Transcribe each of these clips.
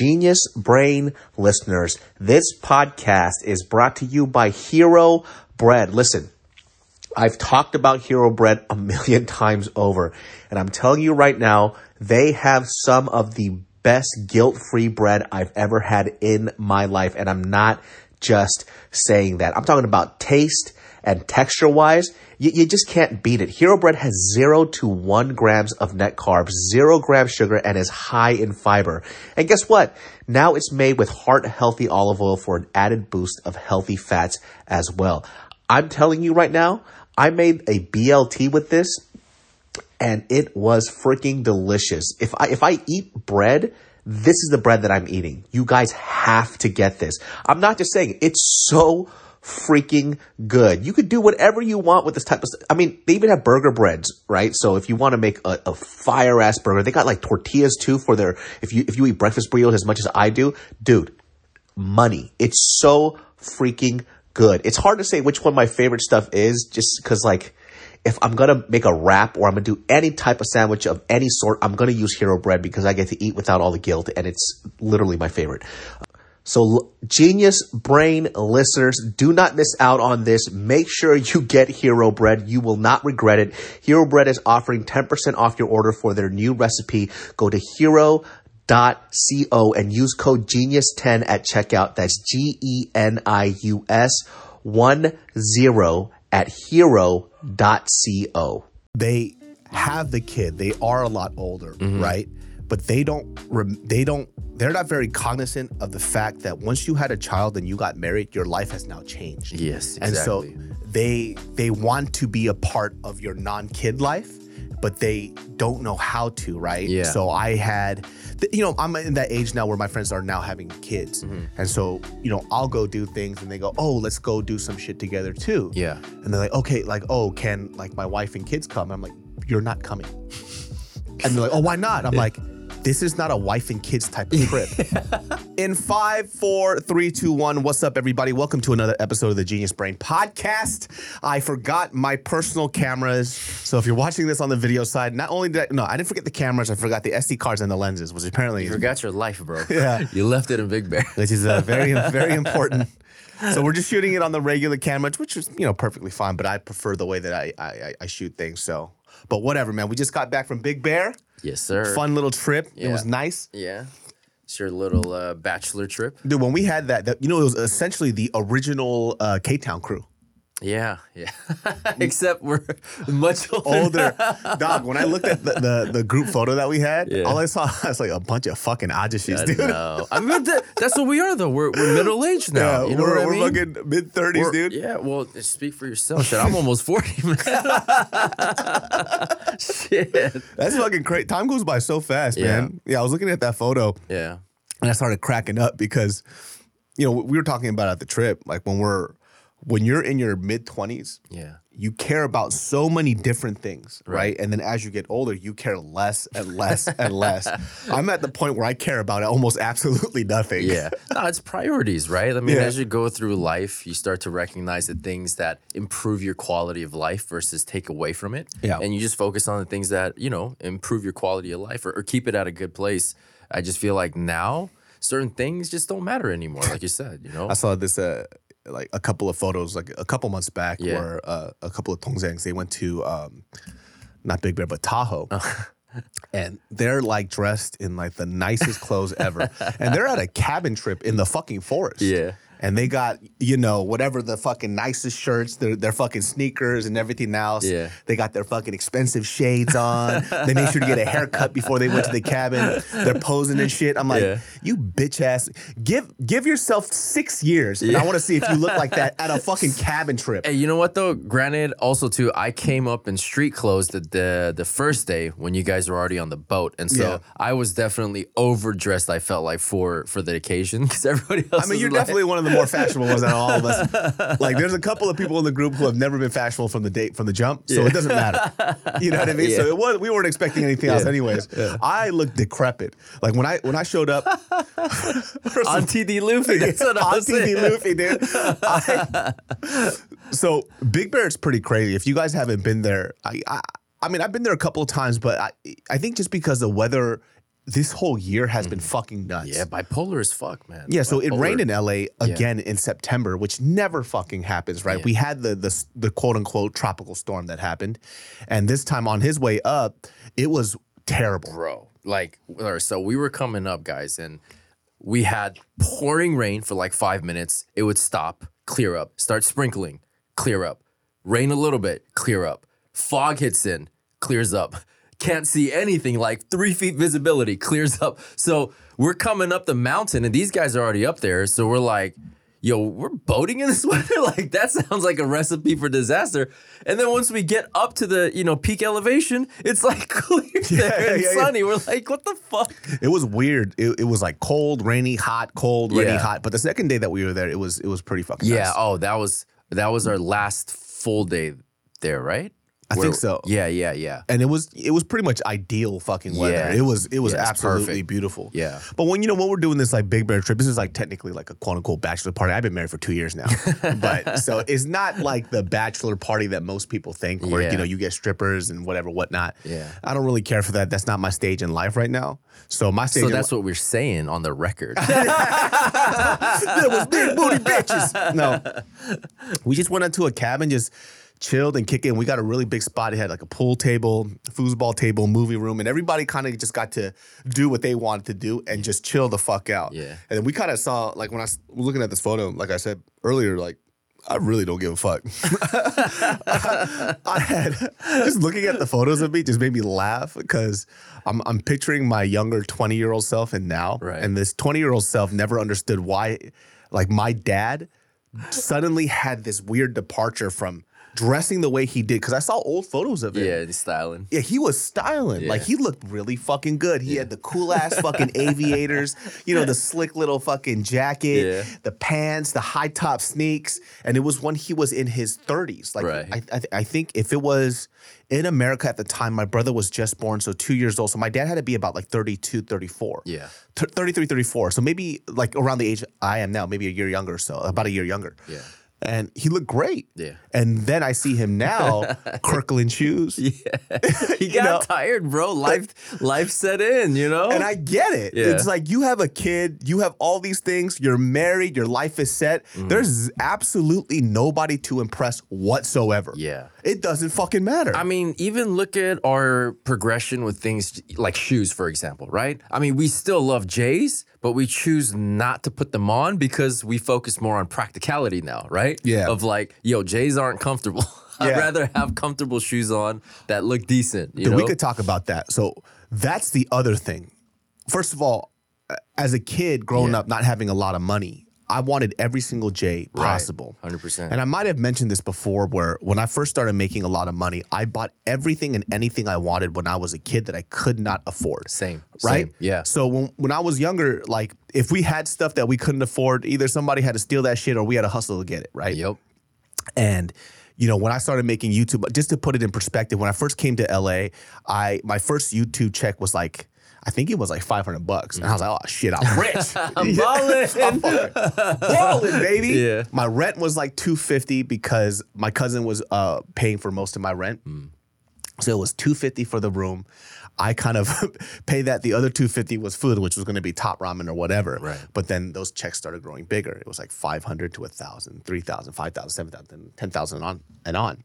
Genius Brain listeners, this podcast is brought to you by Hero Bread. Listen, I've talked about Hero Bread a million times over, and I'm telling you right now, they have some of the best guilt-free bread I've ever had in my life, and I'm not just saying that. I'm talking about taste and texture wise. You, you, just can't beat it. Hero Bread has zero to one grams of net carbs, zero grams sugar, and is high in fiber. And guess what? Now it's made with heart healthy olive oil for an added boost of healthy fats as well. I'm telling you right now, I made a BLT with this and it was freaking delicious. If I, if I eat bread, this is the bread that I'm eating. You guys have to get this. I'm not just saying it's so freaking good. You could do whatever you want with this type of stuff. I mean, they even have burger breads, right? So if you want to make a, a fire ass burger, they got like tortillas too for their, if you, if you eat breakfast burritos as much as I do, dude, money. It's so freaking good. It's hard to say which one my favorite stuff is just cause like, if I'm gonna make a wrap or I'm gonna do any type of sandwich of any sort, I'm gonna use Hero Bread because I get to eat without all the guilt and it's literally my favorite. So, genius brain listeners, do not miss out on this. Make sure you get Hero Bread. You will not regret it. Hero Bread is offering 10% off your order for their new recipe. Go to hero.co and use code genius10 at checkout. That's G E N I U S 1 0 at hero.co. They have the kid. They are a lot older, Mm-hmm. right? But they don't rem- they don't they're not very cognizant of the fact that once you had a child and you got married, your life has now changed. Yes, exactly. And so they they want to be a part of your non-kid life, but they don't know how to, right? Yeah. So I had you know, I'm in that age now where my friends are now having kids. Mm-hmm. And so, you know, I'll go do things and they go, "Oh, let's go do some shit together too." Yeah. And they're like, "Okay, like, oh, can like my wife and kids come?" I'm like, "You're not coming." And they're like, "Oh, why not?" I'm like, "This is not a wife and kids type of trip." In five, four, three, two, one. What's up, everybody? Welcome to another episode of the Genius Brain Podcast. I forgot my personal cameras, so if you're watching this on the video side, not only did I, no, I didn't forget the cameras, I forgot the SD cards and the lenses, which apparently You forgot your life, bro. Yeah. You left it in Big Bear. which is uh, very very important. So we're just shooting it on the regular camera, which is you know perfectly fine. But I prefer the way that I I, I- I shoot things. So, but whatever, man. We just got back from Big Bear. Yes, sir. Fun little trip. It was nice, Yeah. It's your little uh, bachelor trip. dude. When we had that, that you know, it was essentially the original uh, K Town crew. Yeah, yeah. Except we're much older. Older dog. When I looked at the, the, the group photo that we had, Yeah. all I saw was like a bunch of fucking ajishis, dude. No. I mean, that, that's what we are, though. We're, we're middle aged now. Yeah, you know we're, what I we're mean? fucking mid thirties, dude. Yeah, well, speak for yourself. Shit, I'm almost 40, man. Shit. That's fucking crazy. Time goes by so fast, Yeah. man. Yeah, I was looking at that photo. Yeah. and I started cracking up because, you know, we were talking about at the trip, like when we're when you're in your mid twenties, Yeah. you care about so many different things, right. Right. And then as you get older, you care less and less and less. I'm at the point where I care about almost absolutely nothing. Yeah. No, it's priorities, right? I mean, Yeah. as you go through life, you start to recognize the things that improve your quality of life versus take away from it. Yeah. And you just focus on the things that, you know, improve your quality of life or, or keep it at a good place. I just feel like now certain things just don't matter anymore, like you said, you know? I saw this uh like a couple of photos like a couple months back Yeah. where uh, a couple of Tongzangs they went to um not Big Bear but Tahoe. And they're like dressed in like the nicest clothes ever. and they're at a cabin trip in the fucking forest. Yeah. And they got, you know, whatever the fucking nicest shirts, their, their fucking sneakers and everything else. Yeah. They got their fucking expensive shades on. they made sure to get a haircut before they went to the cabin. They're posing and shit. I'm like, Yeah. you bitch ass. Give give yourself six years. And I want to see if you look like that at a fucking cabin trip. Hey, you know what though? Granted, also too, I came up in street clothes the the, the first day when you guys were already on the boat, and so Yeah. I was definitely overdressed. I felt like for for the occasion because everybody else. I mean, you're like- definitely one of the more fashionable ones out of all of us. Like, there's a couple of people in the group who have never been fashionable from the date from the jump, so it doesn't matter. You know what I mean? So it was, we weren't expecting anything else, anyways. I looked decrepit. Like when I when I showed up, on TD Luffy. That's what I on was saying. Luffy, dude. I- so Big Bear is pretty crazy. If you guys haven't been there, I, I I mean I've been there a couple of times, but I I think just because the weather this whole year has been mm-hmm. fucking nuts. Yeah, bipolar as fuck, man. Yeah, so it rained in LA again in September, which never fucking happens, right? Yeah. We had the, the the quote unquote tropical storm that happened, and this time on his way up, it was terrible. bro. Like, so we were coming up, guys, and we had pouring rain for like five minutes. It would stop, clear up, start sprinkling, clear up, rain a little bit, clear up. Fog hits in, clears up. Can't see anything, like three feet visibility, clears up. So we're coming up the mountain, and these guys are already up there. So we're like, yo, we're boating in this weather? Like, that sounds like a recipe for disaster. And then once we get up to the, you know, peak elevation, it's like clear there and yeah, yeah. sunny. We're like, what the fuck? It was weird. It, it was like cold, rainy, hot, cold, rainy, Yeah. hot. But the second day that we were there, it was it was pretty fucking Yeah. nice. Oh, that was that was our last full day there, right? I think so. Yeah, yeah, yeah. and it was it was pretty much ideal fucking weather. Yeah. It was it was Yeah, absolutely perfect. beautiful. Yeah. But when you know when we're doing this like Big Bear trip, this is like technically like a quote unquote bachelor party. I've been married for two years now, but so it's not like the bachelor party that most people think, where Yeah. you know you get strippers and whatever whatnot. Yeah. I don't really care for that. That's not my stage in life right now. So my stage. So that's what we're saying on the record. there was big booty bitches. No, we just went into a cabin, just chilled and kicking. We got a really big spot. It had like a pool table, foosball table, movie room, and everybody kind of just got to do what they wanted to do and just chill the fuck out. Yeah. And then we kind of saw like when I was looking at this photo, like I said earlier, like. I really don't give a fuck. I had just looking at the photos of me just made me laugh because I'm I'm picturing my younger 20 year old self and now, Right. and this 20 year old self never understood why, like my dad suddenly had this weird departure from dressing the way he did because I saw old photos of him. yeah, he's styling. Yeah, he was styling. Like he looked really fucking good. He had the cool ass fucking aviators, you know, the slick little fucking jacket, Yeah. the pants, the high top sneaks, and it was when he was in his 30s. Like Right. I, I, I think if it was in America at the time, my brother was just born, so two years old. So my dad had to be about like 32, 34. Yeah. Th- 33, 34. So maybe like around the age I am now, maybe a year younger or so, about a year younger. Yeah. And he looked great. Yeah. And then I see him now, Kirkland shoes. Yeah. He got know? tired, bro. Life life set in, you know? And I get it. Yeah. It's like you have a kid, you have all these things, you're married, your life is set. Mm-hmm. There's absolutely nobody to impress whatsoever. Yeah. It doesn't fucking matter. I mean, even look at our progression with things like shoes, for example, right? I mean, we still love J's, but we choose not to put them on because we focus more on practicality now, right? Yeah. Of like, yo, J's aren't comfortable. I'd Yeah. rather have comfortable shoes on that look decent. You Dude, we could talk about that. So that's the other thing. First of all, as a kid growing Yeah. up, not having a lot of money, I wanted every single J Right. possible. 100%. And I might have mentioned this before where when I first started making a lot of money, I bought everything and anything I wanted when I was a kid that I could not afford. Same. Right? Same. Yeah. So when, when I was younger, like if we had stuff that we couldn't afford, either somebody had to steal that shit or we had to hustle to get it, right? Yep. And you know, when I started making YouTube, just to put it in perspective, when I first came to LA, I my first YouTube check was like I think it was like 500 bucks. And I was like, oh shit, I'm rich. I'm balling. I'm balling, baby. Yeah. My rent was like 250 because my cousin was uh, paying for most of my rent. Mm. So it was 250 for the room. I kind of paid that. The other 250 was food, which was going to be top ramen or whatever. Right. But then those checks started growing bigger. It was like 500 to 1,000, 3,000, 5,000, 7,000, 10,000 on and on.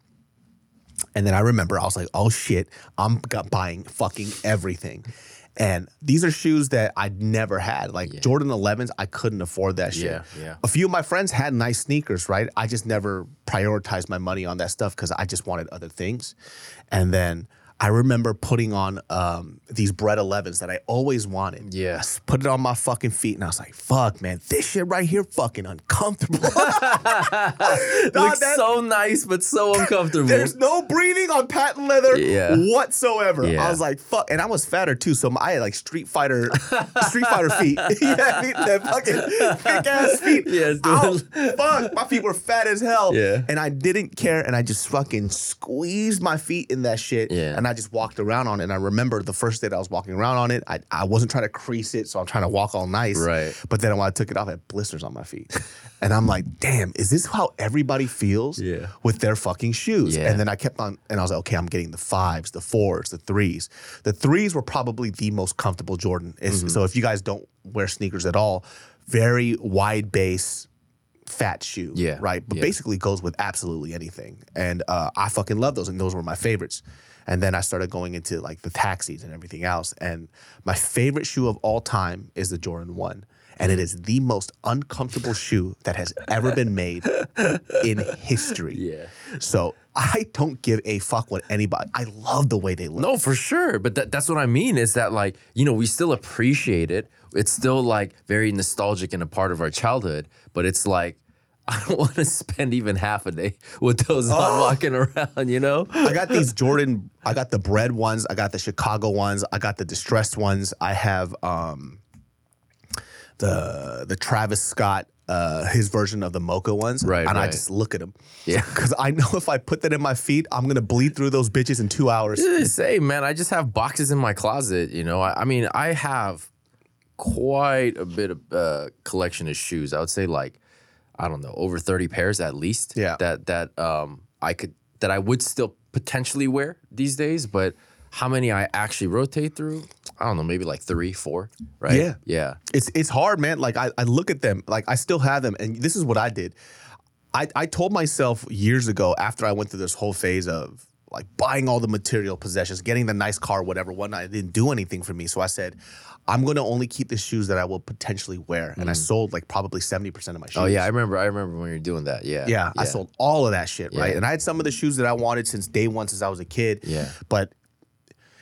And then I remember I was like, oh shit, I'm buying fucking everything. And these are shoes that I'd never had. Like Jordan 11s, I couldn't afford that shit. Yeah, yeah. A few of my friends had nice sneakers, right? I just never prioritized my money on that stuff because I just wanted other things. And then I remember putting on um, these Bred 11s that I always wanted. Yes. Put it on my fucking feet and I was like, fuck, man, this shit right here fucking uncomfortable. Looks that- so nice, but so uncomfortable. there's no breathing on patent leather Yeah. whatsoever. Yeah. I was like, fuck. And I was fatter too. So I had like Street Fighter, Street Fighter feet. yeah, I mean, that fucking thick ass feet. Yes, Ow, dude. fuck. My feet were fat as hell. Yeah. And I didn't care. And I just fucking squeezed my feet in that shit. Yeah. And and I just walked around on it. And I remember the first day that I was walking around on it, I, I wasn't trying to crease it, so I'm trying to walk all nice. Right. But then when I took it off, I had blisters on my feet. and I'm like, damn, is this how everybody feels Yeah. with their fucking shoes? Yeah. And then I kept on, and I was like, okay, I'm getting the fives, the fours, the threes. The threes were probably the most comfortable Jordan. Mm-hmm. So if you guys don't wear sneakers at all, very wide base, fat shoe. Yeah. Right. But Yeah. basically goes with absolutely anything. And uh, I fucking love those, and those were my favorites. And then I started going into like the taxis and everything else. And my favorite shoe of all time is the Jordan 1. And it is the most uncomfortable shoe that has ever been made in history. Yeah. So I don't give a fuck what anybody. I love the way they look. No, for sure. But that, that's what I mean is that, like, you know, we still appreciate it. It's still like very nostalgic and a part of our childhood. But it's like, I don't want to spend even half a day with those Oh. on walking around, you know? I got these Jordan. I got the Bred ones. I got the Chicago ones. I got the distressed ones. I have um, the the Travis Scott, uh, his version of the Mocha ones. Right, And I just look at them. Yeah. Because I know if I put that in my feet, I'm gonna bleed through those bitches in two hours. Say, man, I just have boxes in my closet, you know? I, I mean, I have quite a bit of uh, collection of shoes. I would say like, I don't know, over 30 pairs at least. Yeah. That, that um, I could, that I would still potentially wear these days, but how many I actually rotate through? I don't know, maybe like three, four, right? Yeah. Yeah. It's it's hard, man. Like I, I look at them, like I still have them, and this is what I did. I, I told myself years ago after I went through this whole phase of like buying all the material possessions, getting the nice car, whatever, whatnot. It didn't do anything for me. So I said, I'm gonna only keep the shoes that I will potentially wear. And I mm. sold like probably 70% of my shoes. Oh yeah, I remember. I remember when you were doing that. Yeah. Yeah, I sold all of that shit, right? And I had some of the shoes that I wanted since day one, since I was a kid. Yeah. But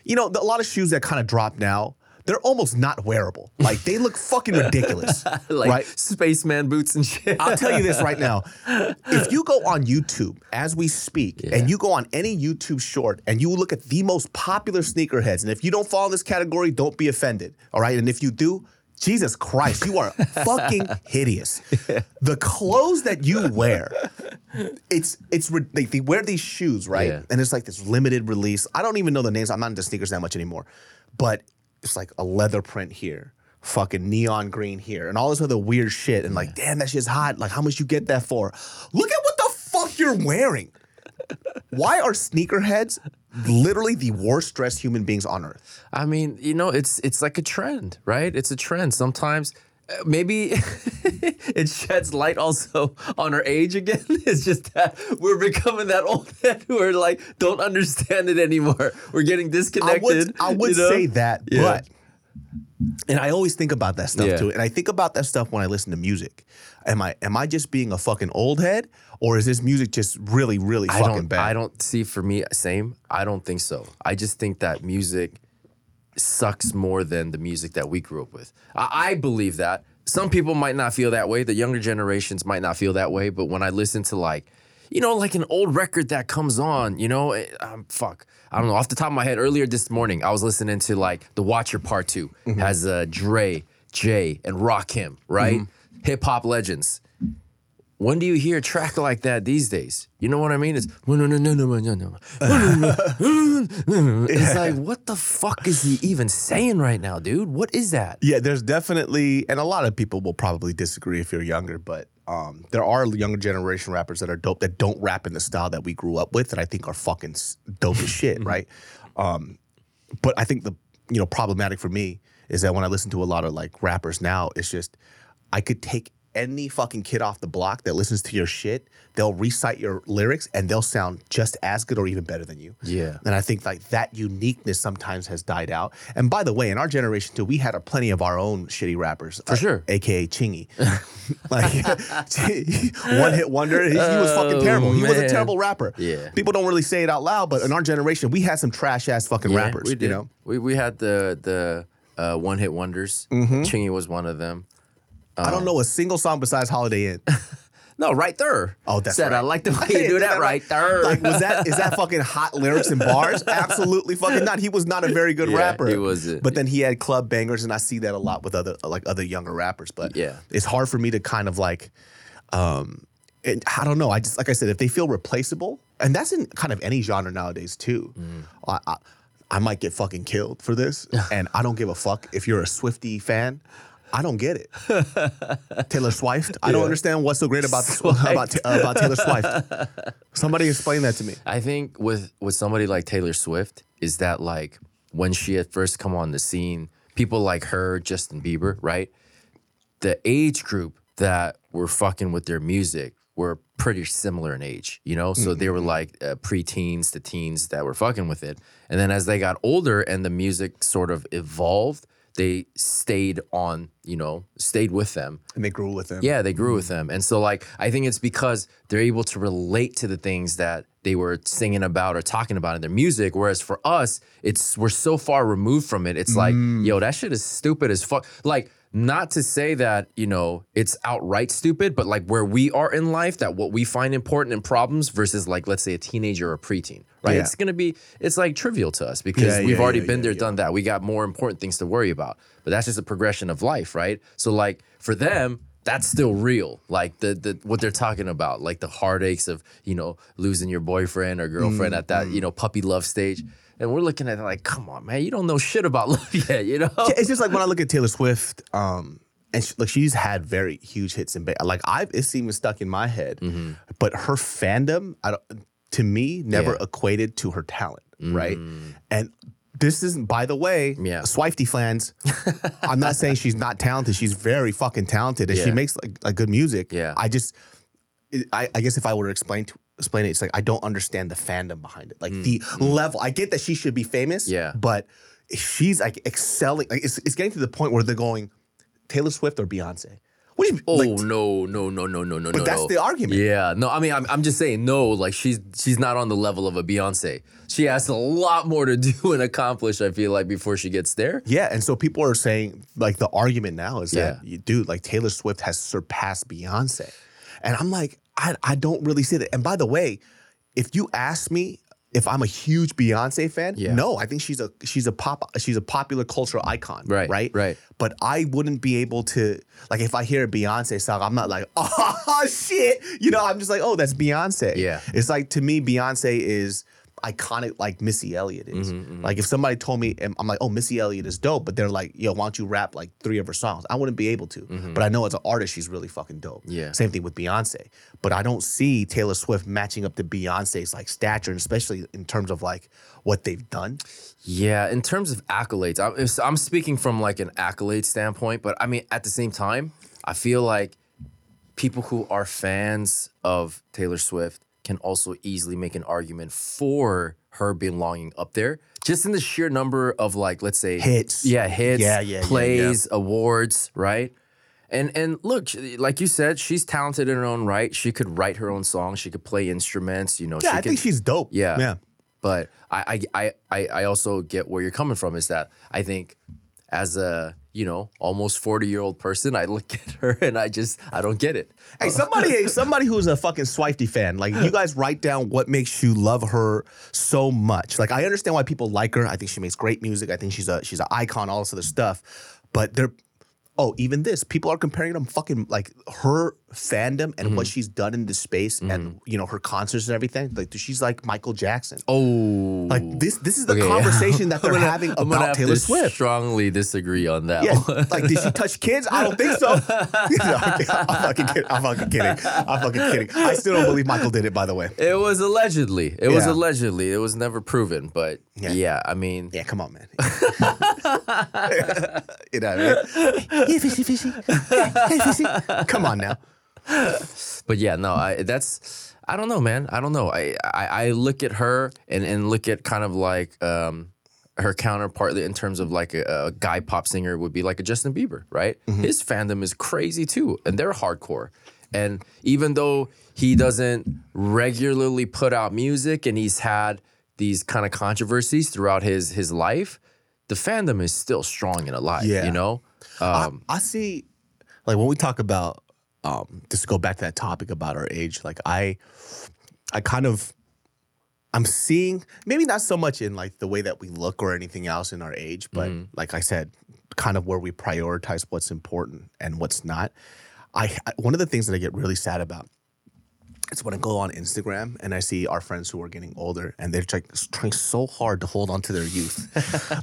you know, the, a lot of shoes that kind of drop now, they're almost not wearable. Like they look fucking ridiculous, like right? spaceman boots and shit. I'll tell you this right now. If you go on YouTube as we speak, and you go on any YouTube short and you look at the most popular sneakerheads, and if you don't fall in this category, don't be offended. All right. And if you do, Jesus Christ, you are fucking hideous. The clothes that you wear, it's it's they, they wear these shoes, right? Yeah. And it's like this limited release. I don't even know the names. I'm not into sneakers that much anymore. But it's like a leather print here, fucking neon green here, and all this other weird shit. And like, damn, that shit's hot. Like, how much you get that for? Look at what the fuck you're wearing. Why are sneakerheads literally the worst dressed human beings on earth? I mean, you know, it's it's like a trend, right? It's a trend. Sometimes maybe it sheds light also on our age again. It's just that we're becoming that old head who are like don't understand it anymore. We're getting I disconnected. would, I would you know? say that, Yeah. but and I always think about that stuff Yeah. too. And I think about that stuff when I listen to music. Am I am I just being a fucking old head, or is this music just really, really I fucking don't. bad? I don't see for me same. I don't think so. I just think that music sucks more than the music that we grew up with. I, I believe that. Some people might not feel that way. The younger generations might not feel that way. But when I listen to like, you know, like an old record that comes on, you know, eh, um, fuck, I don't know. Off the top of my head, earlier this morning, I was listening to like The Watcher Part 2 has uh, Dre, Jay, and Rakim, right? Hip hop legends. When do you hear a track like that these days? You know what I mean? It's no no no no no no no. It's like what the fuck is he even saying right now, dude? What is that? Yeah, there's definitely, and a lot of people will probably disagree if you're younger, but um, there are younger generation rappers that are dope that don't rap in the style that we grew up with that I think are fucking dope as shit, right? Um, but I think the you know problematic for me is that when I listen to a lot of like rappers now, it's just I could take any fucking kid off the block that listens to your shit, they'll recite your lyrics and they'll sound just as good or even better than you. Yeah. And I think like that uniqueness sometimes has died out. And by the way, in our generation too, we had a plenty of our own shitty rappers. For sure. AKA Chingy. like one hit wonder. He, he was fucking terrible. He was a terrible rapper. Yeah. People don't really say it out loud, but in our generation, we had some trash ass fucking rappers. we did. You know? we we had the the uh, one hit wonders. Mm-hmm. Chingy was one of them. I don't know a single song besides Holidae In. No, right there. Oh, that's Said I like the way you do that right there. Like, was that is that fucking hot lyrics and bars? Absolutely fucking not. He was not a very good Yeah, rapper. he wasn't. But then he had club bangers, and I see that a lot with other like other younger rappers. But Yeah. it's hard for me to kind of like, um, and I don't know. I just like I said, if they feel replaceable, and that's in kind of any genre nowadays too. I, I, I might get fucking killed for this, and I don't give a fuck if you're a Swiftie fan. I don't get it. Taylor Swift. I don't understand what's so great about this, about uh, about Taylor Swift. Somebody explain that to me. I think with with somebody like Taylor Swift is that like when she had first come on the scene, people like her, Justin Bieber, right? The age group that were fucking with their music were pretty similar in age, you know? So they were like uh, preteens to teens that were fucking with it. And then as they got older and the music sort of evolved, they stayed on, you know, stayed with them. And they grew with them. Yeah, they grew with mm-hmm. them. And so like I think it's because they're able to relate to the things that they were singing about or talking about in their music. Whereas for us, it's we're so far removed from it. It's like, mm. yo, that shit is stupid as fuck. Like, not to say that, you know, it's outright stupid, but like where we are in life, that what we find important in problems versus like, let's say a teenager or a preteen, right? Yeah. It's gonna be, it's like trivial to us because Yeah, we've yeah, already been there, done that. We got more important things to worry about. But that's just a progression of life, right? So like for them, that's still real. Like the the what they're talking about, like the heartaches of, you know, losing your boyfriend or girlfriend mm, at that, you mm. know, puppy love stage. And we're looking at it like, come on, man, you don't know shit about love yet, you know? It's just like when I look at Taylor Swift, um, and she, like she's had very huge hits and ba- like I've it's even stuck in my head, but her fandom, I don't, to me, never Yeah. equated to her talent, right? And this isn't, by the way, Yeah. Swiftie fans. I'm not saying she's not talented. She's very fucking talented, and she makes like, like good music. Yeah. I just, I, I guess if I were to explain to explain it, it's like I don't understand the fandom behind it, like the level. I get that she should be famous, Mm, Yeah. but she's like excelling. Like it's, it's getting to the point where they're going Taylor Swift or Beyonce. What do you Oh like, no, no, no, no, no, no, But no. that's no. the argument. Yeah. No, I mean I'm I'm just saying no, like she's she's not on the level of a Beyonce. She has a lot more to do and accomplish, I feel like, before she gets there. Yeah, and so people are saying like the argument now is that Yeah. you dude, like Taylor Swift has surpassed Beyonce. And I'm like, I, I don't really see that. And by the way, if you ask me if I'm a huge Beyonce fan, Yeah. no, I think she's a she's a pop she's a popular cultural icon. Right, Right. right. But I wouldn't be able to like if I hear a Beyonce song, I'm not like, oh shit. You know, I'm just like, oh, that's Beyonce. Yeah. It's like to me, Beyonce is iconic like Missy Elliott is. Mm-hmm, Like if somebody told me, and I'm like, oh, Missy Elliott is dope, but they're like, yo, why don't you rap like three of her songs? I wouldn't be able to. But I know as an artist, she's really fucking dope. Mm-hmm. Yeah. Same thing with Beyonce. But I don't see Taylor Swift matching up to Beyonce's like stature, and especially in terms of like what they've done. Yeah, in terms of accolades, I'm, I'm speaking from like an accolade standpoint, but I mean, at the same time, I feel like people who are fans of Taylor Swift can also easily make an argument for her belonging up there, just in the sheer number of like, let's say Hits. yeah, hits, Yeah, yeah, yeah, plays, awards, right? And and look, like you said, she's talented in her own right. She could write her own songs. She could play instruments. You know, Yeah, I could, think she's dope. Yeah. Yeah. But I I I I also get where you're coming from is that I think as a, you know, almost 40 year old person, I look at her and I just I don't get it. Hey, somebody, somebody who's a fucking Swiftie fan, like you guys write down what makes you love her so much. Like I understand why people like her. I think she makes great music. I think she's a she's an icon, all this other stuff. But they're oh, even this, people are comparing them fucking like her fandom and what mm-hmm. she's done in this space and mm-hmm. you know her concerts and everything. Like she's like Michael Jackson. Oh. Like this, this is the Okay. conversation that I'm they're gonna- having I'm gonna about have Taylor to Swift. strongly disagree on that Yeah, one. like did she touch kids? I don't think so. No, I'm fucking kidding. I'm fucking kidding. I'm fucking kidding. I still don't believe Michael did it. By the way. It was allegedly. It was allegedly. It was never proven. But Yeah. yeah, I mean, Yeah, come on, man. you know what I mean? Hey, fishy, fishy. Hey, fishy. Come on now. but yeah, no, I that's I don't know, man. I don't know. I I, I look at her and and look at kind of like um her counterpart in terms of like a, a guy pop singer would be like a Justin Bieber, right? His fandom is crazy too, and they're hardcore. And even though he doesn't regularly put out music and he's had these kind of controversies throughout his his life, the fandom is still strong and alive. Yeah. You know, um, I see, like when we talk about, um, just to go back to that topic about our age, like I, I kind of, I'm seeing maybe not so much in like the way that we look or anything else in our age, but like I said, kind of where we prioritize what's important and what's not. I one of the things that I get really sad about It's when I go on Instagram and I see our friends who are getting older and they're like trying so hard to hold on to their youth.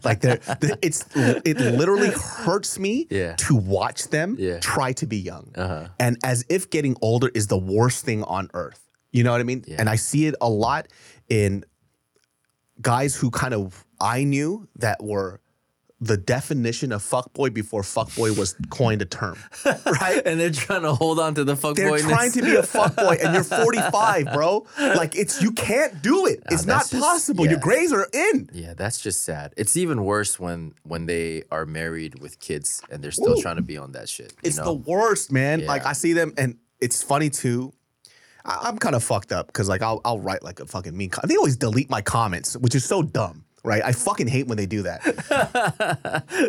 like they're, they it's it literally hurts me Yeah. to watch them Yeah. try to be young. Uh-huh. And as if getting older is the worst thing on earth. You know what I mean? Yeah. And I see it a lot in guys who kind of I knew that were the definition of fuckboy before fuckboy was coined a term. Right? and they're trying to hold on to the fuck They're trying to be a fuckboy and you're 45, bro. Like it's you can't do it. It's not just- possible. yeah. Your grades are in. Yeah, that's just sad. It's even worse when when they are married with kids and they're still Ooh. trying to be on that shit. you It's know? the worst, man. Like I see them, and it's funny too. I, I'm kind of fucked up because like I'll I'll write like a fucking mean. Com- they always delete my comments, which is so dumb, right? I fucking hate when they do that.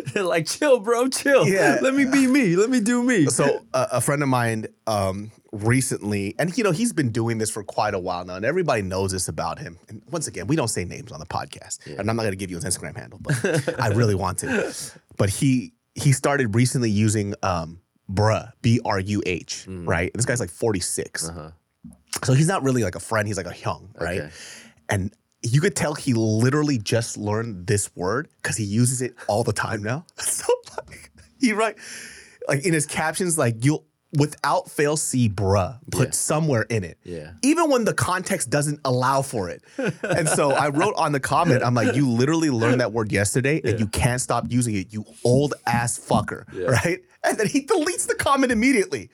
They're like, chill, bro, chill. Yeah. Let me be me. Let me do me. so uh, a friend of mine um, recently, and you know he's been doing this for quite a while now, and everybody knows this about him. And once again, we don't say names on the podcast, and I'm not going to give you his Instagram handle, but I really want to. But he he started recently using um, bruh b r u h right. This guy's like 46, so he's not really like a friend. He's like a young right, Okay. and. You could tell he literally just learned this word because he uses it all the time now. So like he write like in his captions, like you'll without fail see bruh put Yeah. somewhere in it. Yeah. Even when the context doesn't allow for it. and so I wrote on the comment, I'm like, you literally learned that word yesterday and you can't stop using it, you old ass fucker. Right? And then he deletes the comment immediately.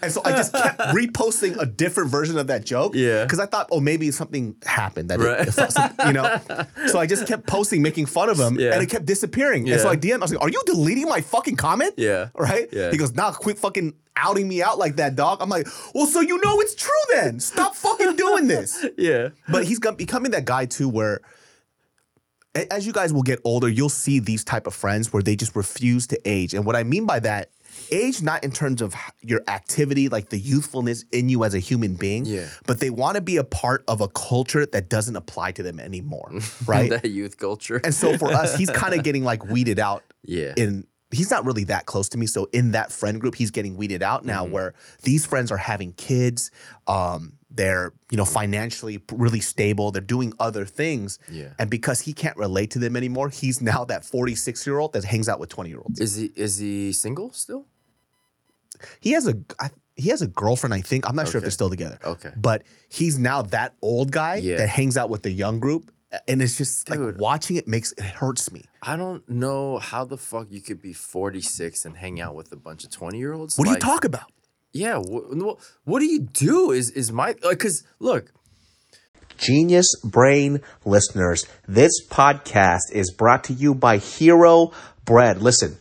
And so I just kept reposting a different version of that joke. Yeah. Because I thought, oh, maybe something happened that, it- Right. if some- you know. So I just kept posting, making fun of him, Yeah. and it kept disappearing. And so I DM, I was like, are you deleting my fucking comment? Yeah. Right? Yeah. He goes, nah, quit fucking outing me out like that, dog. I'm like, well, so you know it's true then. Stop fucking doing this. yeah. But he's becoming that guy too where as you guys will get older, you'll see these type of friends where they just refuse to age. And what I mean by that, age not in terms of your activity, like the youthfulness in you as a human being, Yeah. but they want to be a part of a culture that doesn't apply to them anymore, right? that youth culture. and so for us, he's kind of getting like weeded out yeah. in he's not really that close to me so in that friend group he's getting weeded out now Mm-hmm. where these friends are having kids um they're you know financially really stable they're doing other things Yeah. and because he can't relate to them anymore he's now that 46 year old that hangs out with 20 year olds is he is he single still? He has a I, he has a girlfriend i think i'm not sure if they're still together Okay. but he's now that old guy Yeah. that hangs out with the young group and it's just like watching it makes it hurts me I don't know how the fuck you could be 46 and hang out with a bunch of 20 year olds. what do you talk about Yeah. What, what do you do? Is is my because look, Genius Brain listeners, this podcast is brought to you by Hero Bread. Listen,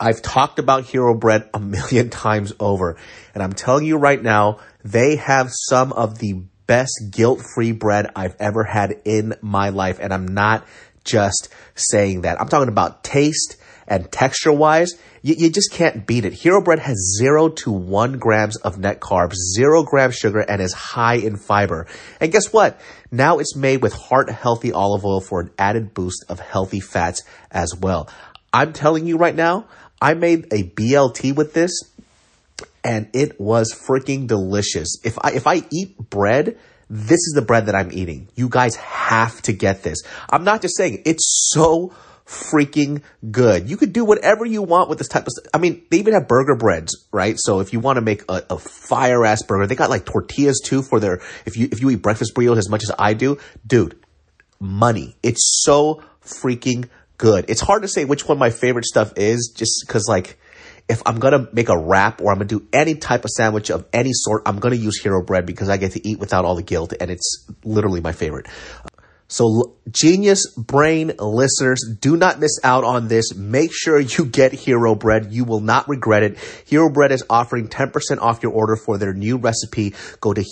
I've talked about Hero Bread a million times over, and I'm telling you right now, they have some of the best guilt-free bread I've ever had in my life, and I'm not just saying that. I'm talking about taste and texture-wise. You, you just can't beat it. Hero Bread has zero to one grams of net carbs, zero grams sugar, and is high in fiber. And guess what? Now it's made with heart healthy olive oil for an added boost of healthy fats as well. I'm telling you right now, I made a BLT with this and it was freaking delicious. If I if I eat bread, this is the bread that I'm eating. You guys have to get this. I'm not just saying it's so freaking good. You could do whatever you want with this type of stuff. I mean, they even have burger breads, right? So if you want to make a, a fire ass burger, they got like tortillas too for their if you if you eat breakfast burritos as much as I do, dude, money. It's so freaking good. It's hard to say which one my favorite stuff is just because like if I'm gonna make a wrap or I'm gonna do any type of sandwich of any sort, I'm gonna use hero bread because I get to eat without all the guilt and it's literally my favorite. So genius brain listeners, do not miss out on this. Make sure you get Hero Bread. You will not regret it. Hero Bread is offering 10% off your order for their new recipe. Go to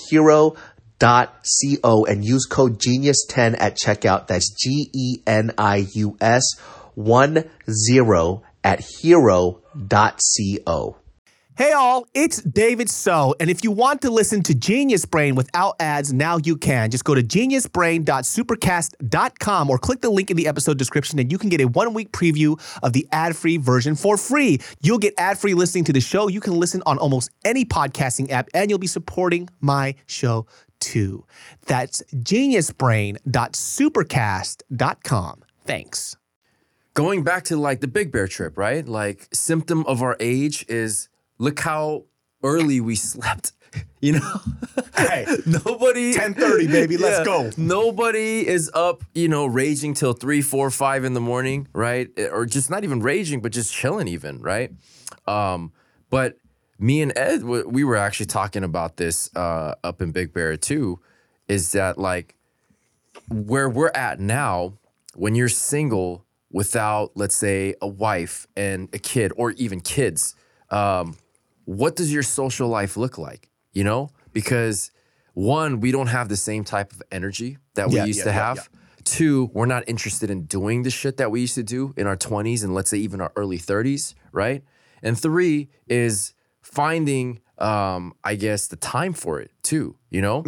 hero.co and use code genius10 at checkout. That's G E N I U S 1 0 at hero dot co Hey all, it's David So, and if you want to listen to Genius Brain without ads, now you can. Just go to geniusbrain.supercast.com or click the link in the episode description and you can get a one week preview of the ad free version for free. You'll get ad free listening to the show. You can listen on almost any podcasting app and you'll be supporting my show too. That's geniusbrain.supercast.com. Thanks. going back to like the Big Bear trip, right? Like symptom of our age is look how early we slept. You know, Hey, nobody 10:30, baby, let's go. Nobody is up, you know, raging till three, four, five in the morning, right? Or just not even raging, but just chilling, even, right? Um, but me and Ed, we were actually talking about this uh, up in Big Bear too. Is that like where we're at now? When you're single without, let's say, a wife and a kid, or even kids, um, what does your social life look like? You know, because one, we don't have the same type of energy that we Yeah, used yeah, to yeah, have. Two, we're not interested in doing the shit that we used to do in our 20s and let's say even our early 30s, right? And three is finding, um, I guess, the time for it too, you know?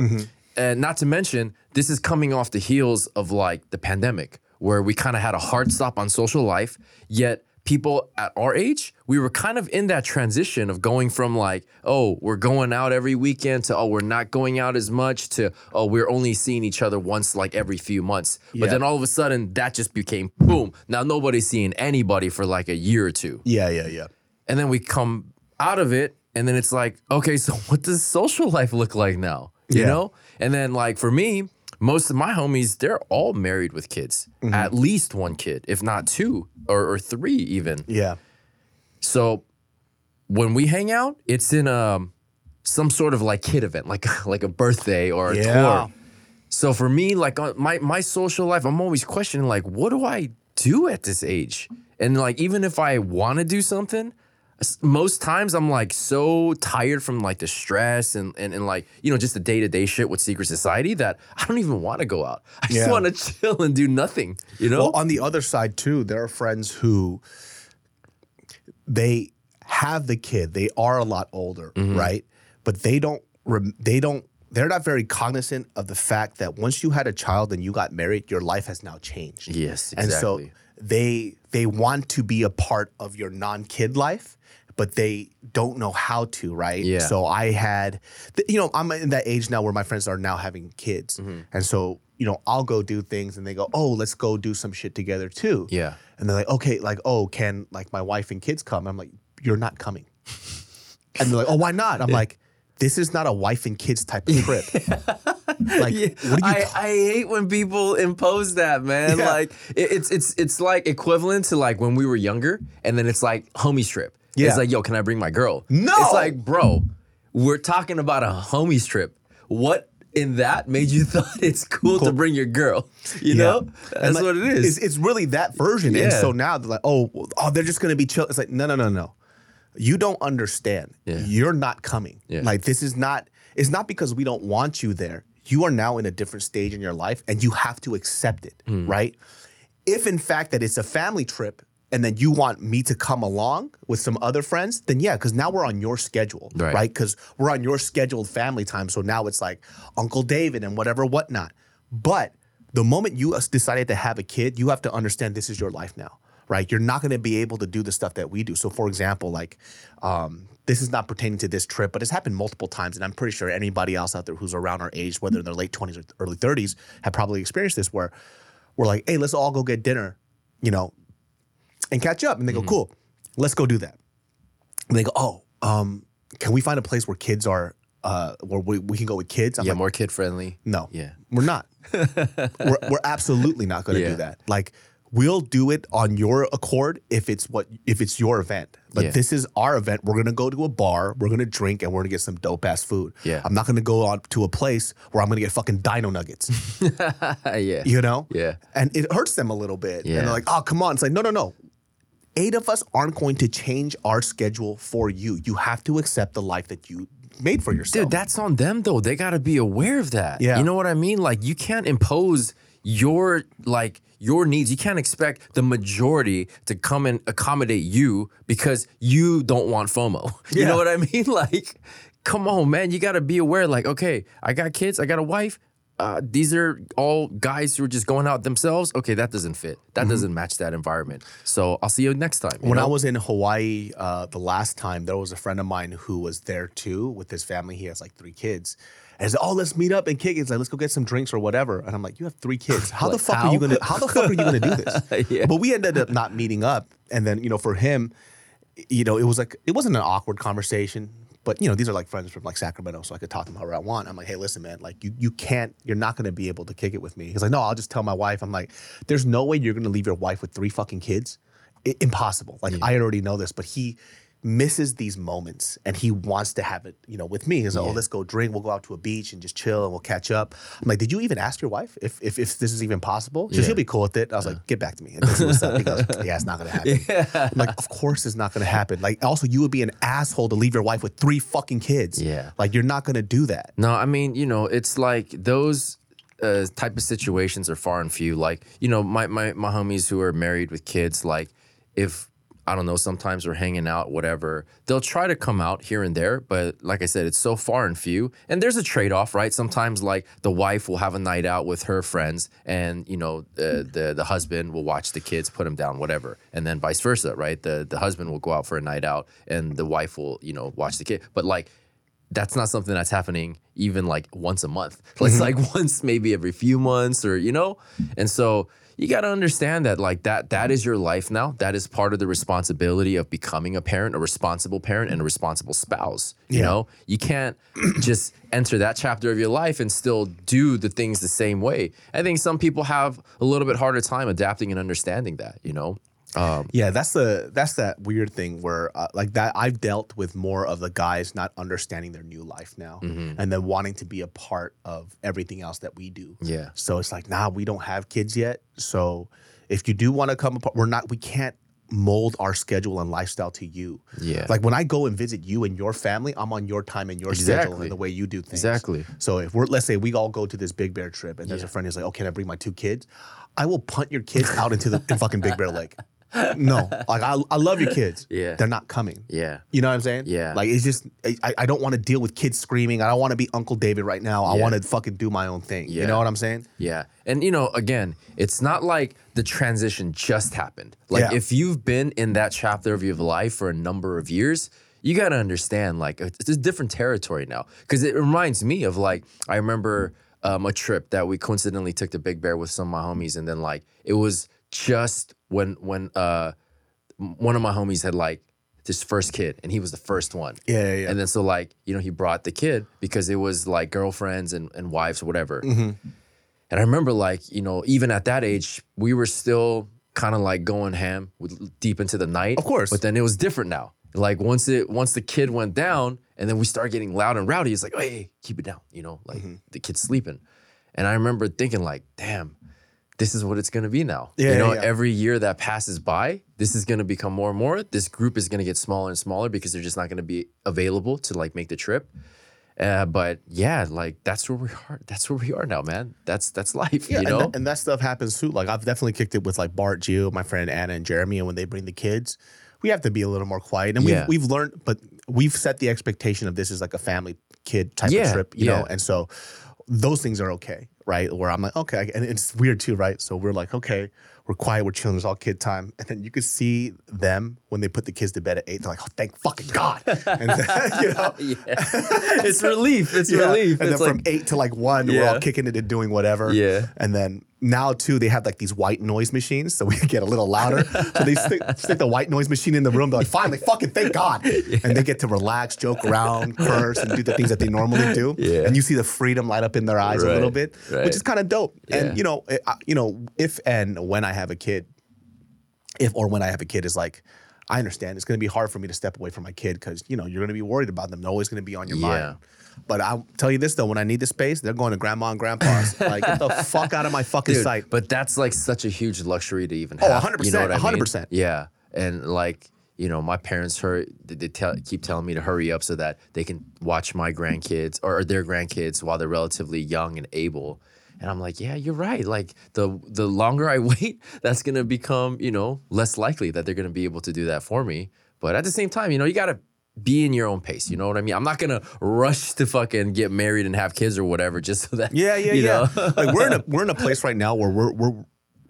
And not to mention, this is coming off the heels of like the pandemic, where we kind of had a hard stop on social life, yet people at our age, we were kind of in that transition of going from like, oh, we're going out every weekend to, oh, we're not going out as much to, oh, we're only seeing each other once like every few months. But then all of a sudden, that just became boom. Now nobody's seeing anybody for like a year or two. Yeah, yeah, yeah. And then we come out of it, and then it's like, okay, so what does social life look like now? You Yeah. know? And then, like, for me, most of my homies, they're all married with kids, Mm-hmm. at least one kid, if not two or, or three, even. Yeah. So when we hang out, it's in um some sort of like kid event, like like a birthday or a Yeah. tour. So for me, like on my my social life, I'm always questioning like, what do I do at this age? And like even if I want to do something, most times I'm like so tired from like the stress and and, and like you know just the day to day shit with secret society that I don't even want to go out. I just Yeah. want to chill and do nothing. You know? Well, on the other side too, there are friends who they have the kid. They are a lot older, Mm-hmm. right? But they don't. Rem- they don't. They're not very cognizant of the fact that once you had a child and you got married, your life has now changed. Yes, exactly. And so they they want to be a part of your non-kid life, but they don't know how to, right? Yeah. So I had, you know, I'm in that age now where my friends are now having kids, Mm-hmm. and so you know, I'll go do things, and they go, "Oh, let's go do some shit together too." Yeah. And they're like, "Okay, like, oh, can like my wife and kids come?" I'm like, "You're not coming." and they're like, "Oh, why not?" I'm like, "This is not a wife and kids type of trip." like, what are you? I, I hate when people impose that, man. Yeah. Like it, it's it's it's like equivalent to like when we were younger, and then it's like homie trip. Yeah. It's like, yo, can I bring my girl? No! It's like, bro, we're talking about a homies trip. What in that made you thought it's cool, to bring your girl? You Yeah. know, that's like, what it is. It's, it's really that version. And so now they're like, oh, oh, they're just gonna be chill. It's like, no, no, no, no. You don't understand. Yeah. You're not coming. Yeah. Like this is not. It's not because we don't want you there. You are now in a different stage in your life, and you have to accept it, Hmm. right? If in fact that it's a family trip. And then you want me to come along with some other friends, then yeah, because now we're on your schedule, Right. right? Because we're on your scheduled family time. So now it's like Uncle David and whatever, whatnot. But the moment you decided to have a kid, you have to understand this is your life now, right? You're not going to be able to do the stuff that we do. So, for example, like um, this is not pertaining to this trip, but it's happened multiple times, and I'm pretty sure anybody else out there who's around our age, whether in their late 20s or early 30s, have probably experienced this. Where we're like, "Hey, let's all go get dinner," you know, and catch up, and they go, "Cool, let's go do that." And they go, "Oh, um, can we find a place where kids are?" Uh, where we, we can go with kids. I'm yeah, like, more kid friendly. no. Yeah. We're not. we're, we're absolutely not going to Yeah. do that. Like we'll do it on your accord if it's what if it's your event. But Yeah. this is our event. We're going to go to a bar, we're going to drink and we're going to get some dope ass food. Yeah. I'm not going to go on to a place where I'm going to get fucking dino nuggets, yeah. you know? Yeah. And it hurts them a little bit. And Yeah. they're like, "Oh, come on." It's like, "No, no, no." Eight of us aren't going to change our schedule for you. You have to accept the life that you made for yourself. Dude, that's on them though. They got to be aware of that. Yeah. You know what I mean? Like you can't impose your like your needs. You can't expect the majority to come and accommodate you because you don't want FOMO. You know what I mean? Like, come on, man. You got to be aware. Like, okay, I got kids. I got a wife. Uh, these are all guys who are just going out themselves. Okay, that doesn't fit. That doesn't match that environment. So I'll see you next time. you Mm-hmm. When I was in Hawaii uh, the last time, there was a friend of mine who was there too with his family. He has like three kids. And he said, "Oh, let's meet up and kick it. It's like, let's go get some drinks or whatever." And I'm like, "You have three kids. How the fuck how? are you gonna? How the fuck are you gonna do this?" Yeah. But we ended up not meeting up. And then you know, for him, you know, it was like it wasn't an awkward conversation. But you know, these are like friends from like Sacramento, so I could talk to them however I want. I'm like, hey, listen, man, like you you can't, you're not gonna be able to kick it with me. He's like, no, I'll just tell my wife. I'm like, there's no way you're gonna leave your wife with three fucking kids. I- impossible. Like I already know this, but he misses these moments and he wants to have it, you know, with me. He's like, oh, let's go drink. We'll go out to a beach and just chill and we'll catch up. I'm like, did you even ask your wife if if, if this is even possible? She'll be cool with it. I was like, get back to me. And this was He goes, yeah, it's not gonna happen. I'm like, of course it's not gonna happen. Like, also, you would be an asshole to leave your wife with three fucking kids. Yeah. Like, you're not gonna do that. No, I mean, you know, it's like those uh, type of situations are far and few. Like, you know, my, my my homies who are married with kids, like, if I don't know, sometimes we're hanging out, whatever, they'll try to come out here and there, but like I said, it's so far and few. And there's a trade off, right? Sometimes, like, the wife will have a night out with her friends, and you know, the the the husband will watch the kids, put them down, whatever, and then vice versa, right? The the husband will go out for a night out, and the wife will, you know, watch the kid. But like that's not something that's happening even like once a month. It's like mm-hmm. once maybe every few months or you know. And so you got to understand that like that that is your life now. That is part of the responsibility of becoming a parent, a responsible parent and a responsible spouse, you Yeah. know? You can't just enter that chapter of your life and still do the things the same way. I think some people have a little bit harder time adapting and understanding that, you know. Um, Yeah, that's the that's that weird thing where uh, like that I've dealt with more of the guys not understanding their new life now Mm-hmm. and then wanting to be a part of everything else that we do. Yeah. So it's like, nah, we don't have kids yet. So if you do want to come apart, we're not we can't mold our schedule and lifestyle to you. Yeah. Like when I go and visit you and your family, I'm on your time and your schedule and the way you do things. Exactly. So if we're let's say we all go to this Big Bear trip and there's a friend who's like, "Oh, can I bring my two kids?" I will punt your kids out into the in fucking Big Bear Lake. No, like I, I love your kids. Yeah. they're not coming. yeah. You know what I'm saying? Yeah. Like it's just I, I don't want to deal with kids screaming. I don't want to be Uncle David right now. I Yeah. want to fucking do my own thing. You Yeah. know what I'm saying? Yeah. And you know, again, it's not like the transition just happened. Like Yeah. if you've been in that chapter of your life for a number of years, you got to understand like it's a different territory now cuz it reminds me of like I remember um, a trip that we coincidentally took to Big Bear with some of my homies and then like it was just when when uh one of my homies had like his first kid and he was the first one. Yeah, yeah, yeah. And then so like, you know, he brought the kid because it was like girlfriends and, and wives or whatever. Mm-hmm. And I remember like, you know, even at that age, we were still kind of like going ham with, deep into the night. Of course. But then it was different now. Like once it once the kid went down and then we started getting loud and rowdy, it's like, hey, hey, keep it down, you know, like Mm-hmm. the kid's sleeping. And I remember thinking like, damn, this is what it's gonna be now. Yeah, you know, yeah, every year that passes by, this is gonna become more and more. This group is gonna get smaller and smaller because they're just not gonna be available to like make the trip. Uh, but yeah, like that's where we are. That's where we are now, man. That's that's life. Yeah, you know. and, that, and that stuff happens too. Like I've definitely kicked it with like Bart, Gio, my friend Anna, and Jeremy. And when they bring the kids, we have to be a little more quiet. And Yeah. we've we've learned, but we've set the expectation of this is like a family kid type Yeah, of trip, you know. And so those things are okay, right? Where I'm like, okay, and it's weird too, right? So we're like, okay, we're quiet, we're chilling, it's all kid time, and then you could see them when they put the kids to bed at eight. They're like, oh, thank fucking god, and then, you know. it's relief. It's Yeah. relief. And it's then like from eight to like one, we're all kicking it and doing whatever. Yeah. And then now too, they have like these white noise machines, so we get a little louder. so they stick, stick the white noise machine in the room. They're like, finally, fucking thank God. And they get to relax, joke around, curse, and do the things that they normally do. Yeah. And you see the freedom light up in their eyes a little bit, right. which is kind of dope. Yeah. And you know, eh, I- you know, if and when I have a kid, if or when I have a kid is like, I understand it's going to be hard for me to step away from my kid because you know you're going to be worried about them. They're always going to be on your Yeah. mind. But I'll tell you this though, when I need the space, they're going to grandma and grandpa's. like get the fuck out of my fucking Dude, sight. But that's like such a huge luxury to even Oh, have. 100%, You know what I mean? 100%. Yeah, and like you know, my parents hurry. They, they tell, keep telling me to hurry up so that they can watch my grandkids or their grandkids while they're relatively young and able. And I'm like, yeah, you're right. Like the the longer I wait, that's gonna become, you know, less likely that they're gonna be able to do that for me. But at the same time, you know, you gotta be in your own pace. You know what I mean? I'm not gonna rush to fucking get married and have kids or whatever just so that Yeah, yeah, you yeah. know? like we're in a we're in a place right now where we're we're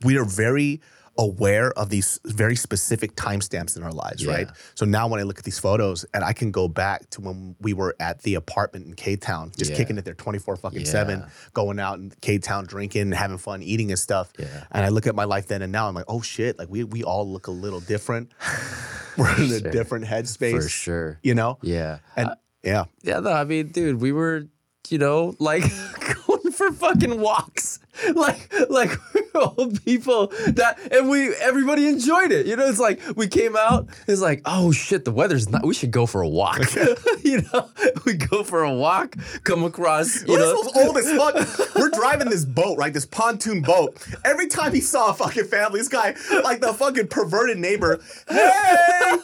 we are very aware of these very specific timestamps in our lives, Yeah. right? So now when I look at these photos and I can go back to when we were at the apartment in K Town, just Yeah. kicking it there 24 fucking seven, going out in K Town drinking, having fun, eating and stuff. Yeah. And I look at my life then and now I'm like, oh shit, like we we all look a little different. we're in a sure. different headspace. for sure. You know? Yeah. And yeah. Yeah, no, I mean, dude, we were, you know, like going for fucking walks. Like, like old people that, and we, everybody enjoyed it. You know, it's like we came out, it's like, oh shit, the weather's not, we should go for a walk. you know, we go for a walk, come across, you this old as fuck. We're driving this boat, right? This pontoon boat. Every time he saw a fucking family, this guy, like the fucking perverted neighbor, hey,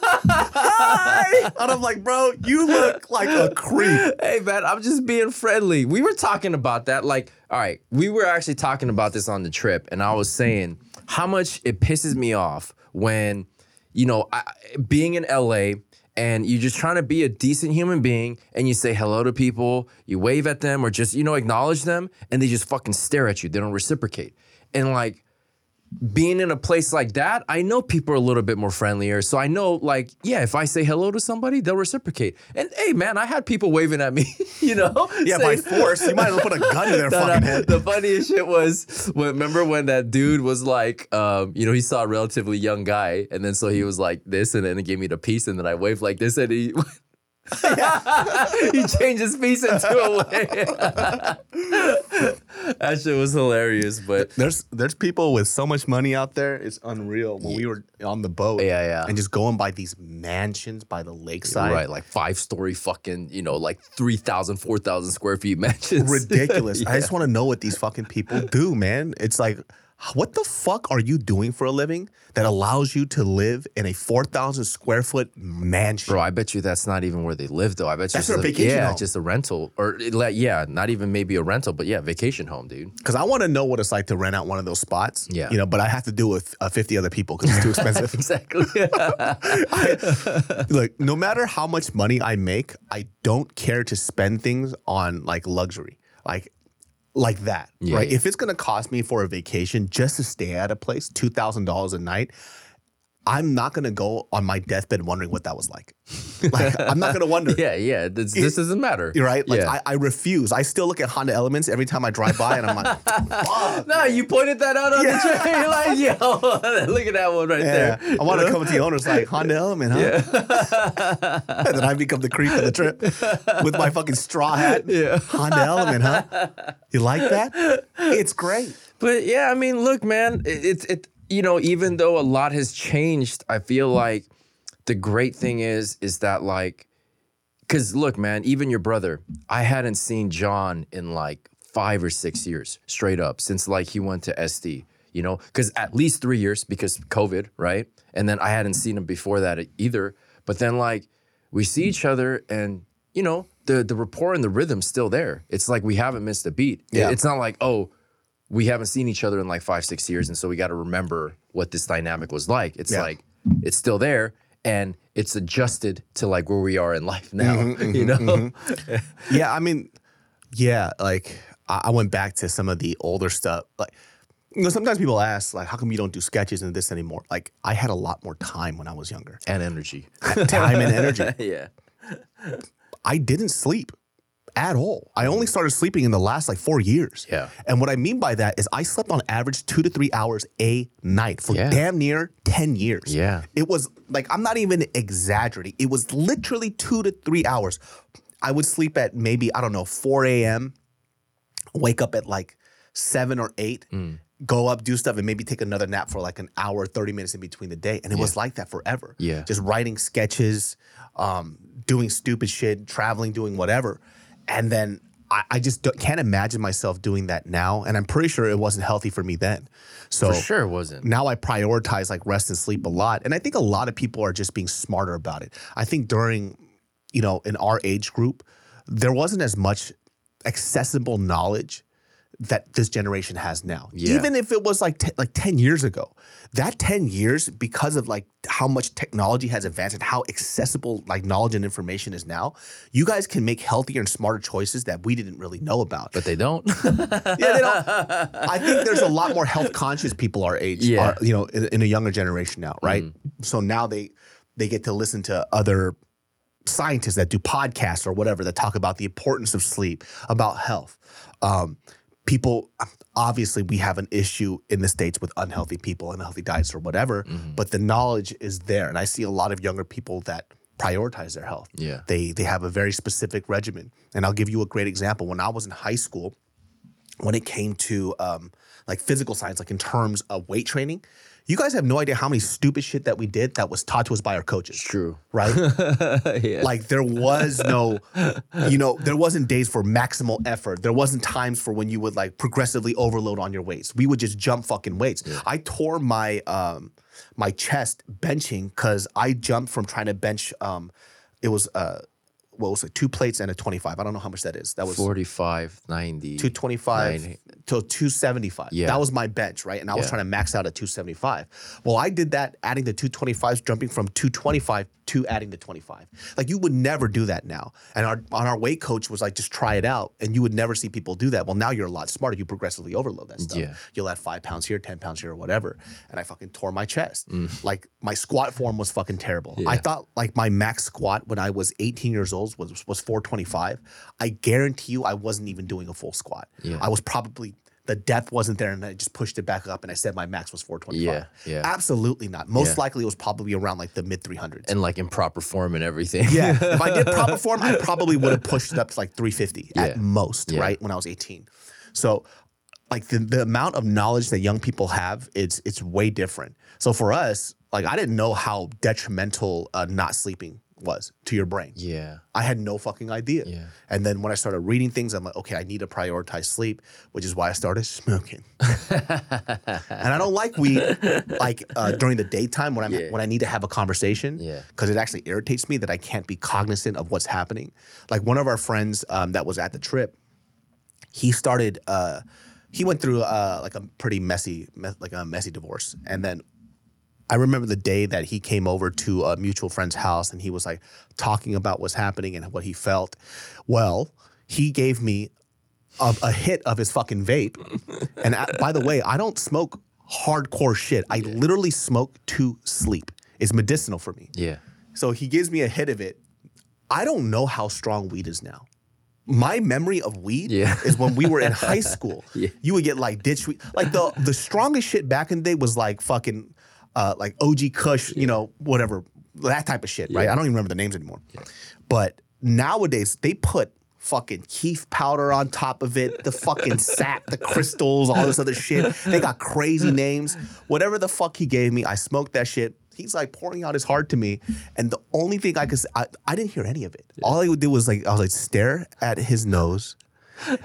hi. And I'm like, bro, you look like a creep. Hey man, I'm just being friendly. We were talking about that. Like, all right, we were actually talking about this on the trip, and I was saying how much it pisses me off when, you know, I, being in LA and you're just trying to be a decent human being and you say hello to people, you wave at them or just, you know, acknowledge them, and they just fucking stare at you. They don't reciprocate. And like, being in a place like that, I know people are a little bit more friendlier. So I know, like, yeah, if I say hello to somebody, they'll reciprocate. And hey, man, I had people waving at me, you know? Yeah, by force, you might as well put a gun to their No, no, fucking head. The funniest shit was, remember when that dude was like, um, you know, he saw a relatively young guy, and then so he was like this, and then he gave me the piece, and then I waved like this, and he. he changed his piece into a wave. that shit was hilarious, but There's there's people with so much money out there. It's unreal. When we were on the boat, Yeah, yeah. and just going by these mansions by the lakeside, Right, like five story fucking, you know, like 3,000, 4,000 square feet mansions. ridiculous. I just want to know what these fucking people do, man. It's like, what the fuck are you doing for a living that allows you to live in a 4,000 square foot mansion? Bro, I bet you that's not even where they live, though. I bet you That's it's their a- vacation Yeah, home. just a rental, or let- yeah, not even maybe a rental, but yeah, vacation home, dude. Because I want to know what it's like to rent out one of those spots. Yeah. You know, but I have to do it with uh, 50 other people because it's too expensive. Exactly. Look, no matter how much money I make, I don't care to spend things on like luxury. Like, like that, Yeah, right? yeah. If it's gonna cost me for a vacation just to stay at a place, two thousand dollars a night, I'm not gonna go on my deathbed wondering what that was like. Like, I'm not gonna wonder. yeah, yeah. This, this doesn't matter. You're right. Like yeah. I, I refuse. I still look at Honda Elements every time I drive by, and I'm like, fuck. no, you pointed that out on Yeah. the train. You're like, yo, look at that one right Yeah, there. I want to come to the owners like Honda Element, huh? Yeah. and then I become the creep of the trip with my fucking straw hat. Yeah. Honda Element, huh? You like that? It's great. But yeah, I mean, look, man, it- it's it. You know, even though a lot has changed, I feel like the great thing is is that like, because look, man, even your brother, I hadn't seen John in like five or six years straight up since like he went to SD. You know, because at least three years because COVID, right? And then I hadn't seen him before that either. But then like we see each other and you know the the rapport and the rhythm's still there. It's like we haven't missed a beat. Yeah. It's not like oh we haven't seen each other in like five, six years, and so we got to remember what this dynamic was like. It's Yeah. like it's still there, and it's adjusted to like where we are in life now. Mm-hmm, you know? Yeah, I mean, yeah, like I, I went back to some of the older stuff. Like, you know, sometimes people ask, like, how come you don't do sketches and this anymore? Like, I had a lot more time when I was younger. And energy. time and energy. yeah. I didn't sleep at all. I only started sleeping in the last like four years. Yeah. And what I mean by that is I slept on average two to three hours a night for Yeah. damn near 10 years. Yeah. It was like, I'm not even exaggerating. It was literally two to three hours. I would sleep at maybe, I don't know, 4 a.m., wake up at like seven or eight. Mm. Go up, do stuff, and maybe take another nap for like an hour, 30 minutes in between the day. And it was like that forever. Yeah. Just writing sketches, um, doing stupid shit, traveling, doing whatever. And then I, I just don't, can't imagine myself doing that now. And I'm pretty sure it wasn't healthy for me then. So For sure it wasn't. now I prioritize like rest and sleep a lot. And I think a lot of people are just being smarter about it. I think during, you know, in our age group, there wasn't as much accessible knowledge that this generation has now. Yeah. Even if it was like te- like 10 years ago. That 10 years because of like how much technology has advanced and how accessible like knowledge and information is now, you guys can make healthier and smarter choices that we didn't really know about. But they don't. yeah, they don't. I think there's a lot more health conscious people our age, Yeah. are, you know, in, in a younger generation now, right? So now they they get to listen to other scientists that do podcasts or whatever that talk about the importance of sleep, about health. Um, people, obviously, we have an issue in the states with unhealthy people, unhealthy diets, or whatever. But the knowledge is there, and I see a lot of younger people that prioritize their health. Yeah. They they have a very specific regimen, and I'll give you a great example. When I was in high school, when it came to um, like physical science, like in terms of weight training, you guys have no idea how many stupid shit that we did that was taught to us by our coaches. True. Right? yeah. Like there was no, you know, there wasn't days for maximal effort. There wasn't times for when you would like progressively overload on your weights. We would just jump fucking weights. Yeah. I tore my um my chest benching because I jumped from trying to bench um it was uh what was it, two plates and a 25. I don't know how much that is. That was 45, 90. 225, 90, till 275. Yeah. That was my bench, right? And I yeah. was trying to max out at 275. Well, I did that adding the 225s, jumping from 225 to adding the 25. Like you would never do that now. And our on our weight coach was like, just try it out. And you would never see people do that. Well, now you're a lot smarter. You progressively overload that stuff. Yeah. You'll add five pounds here, 10 pounds here, or whatever. And I fucking tore my chest. Mm. Like my squat form was fucking terrible. Yeah. I thought like my max squat when I was 18 years old was was 425. I guarantee you I wasn't even doing a full squat. Yeah. I was probably the depth wasn't there and I just pushed it back up and I said my max was 425. Yeah, yeah. Absolutely not. Most Yeah. likely it was probably around like the mid 300s. and like in proper form and everything. Yeah. if I did proper form, I probably would have pushed it up to like 350 Yeah. at most, Yeah. right? When I was 18. So like the, the amount of knowledge that young people have, it's it's way different. So for us, like I didn't know how detrimental uh, not sleeping was to your brain. yeah. I had no fucking idea. Yeah. And then when I started reading things, I'm like, okay, I need to prioritize sleep, which is why I started smoking. and I don't like weed like uh, during the daytime when I'm Yeah. when I need to have a conversation. Yeah. Because it actually irritates me that I can't be cognizant of what's happening. Like one of our friends um, that was at the trip, he started. Uh, he went through uh, like a pretty messy, me- like a messy divorce, and then I remember the day that he came over to a mutual friend's house and he was like talking about what's happening and what he felt. Well, he gave me a, a hit of his fucking vape. And I- by the way, I don't smoke hardcore shit. I literally smoke to sleep. It's medicinal for me. Yeah. So he gives me a hit of it. I don't know how strong weed is now. My memory of weed Yeah. is when we were in high school. Yeah. You would get like ditch weed. Like the the strongest shit back in the day was like fucking uh, like OG Kush, you know, whatever that type of shit, right? I don't even remember the names anymore. But nowadays they put fucking kief powder on top of it, the fucking sap, the crystals, all this other shit. They got crazy names. Whatever the fuck he gave me, I smoked that shit. He's like pouring out his heart to me, and the only thing I could, I didn't hear any of it. All I would do was like, I was like, stare at his nose,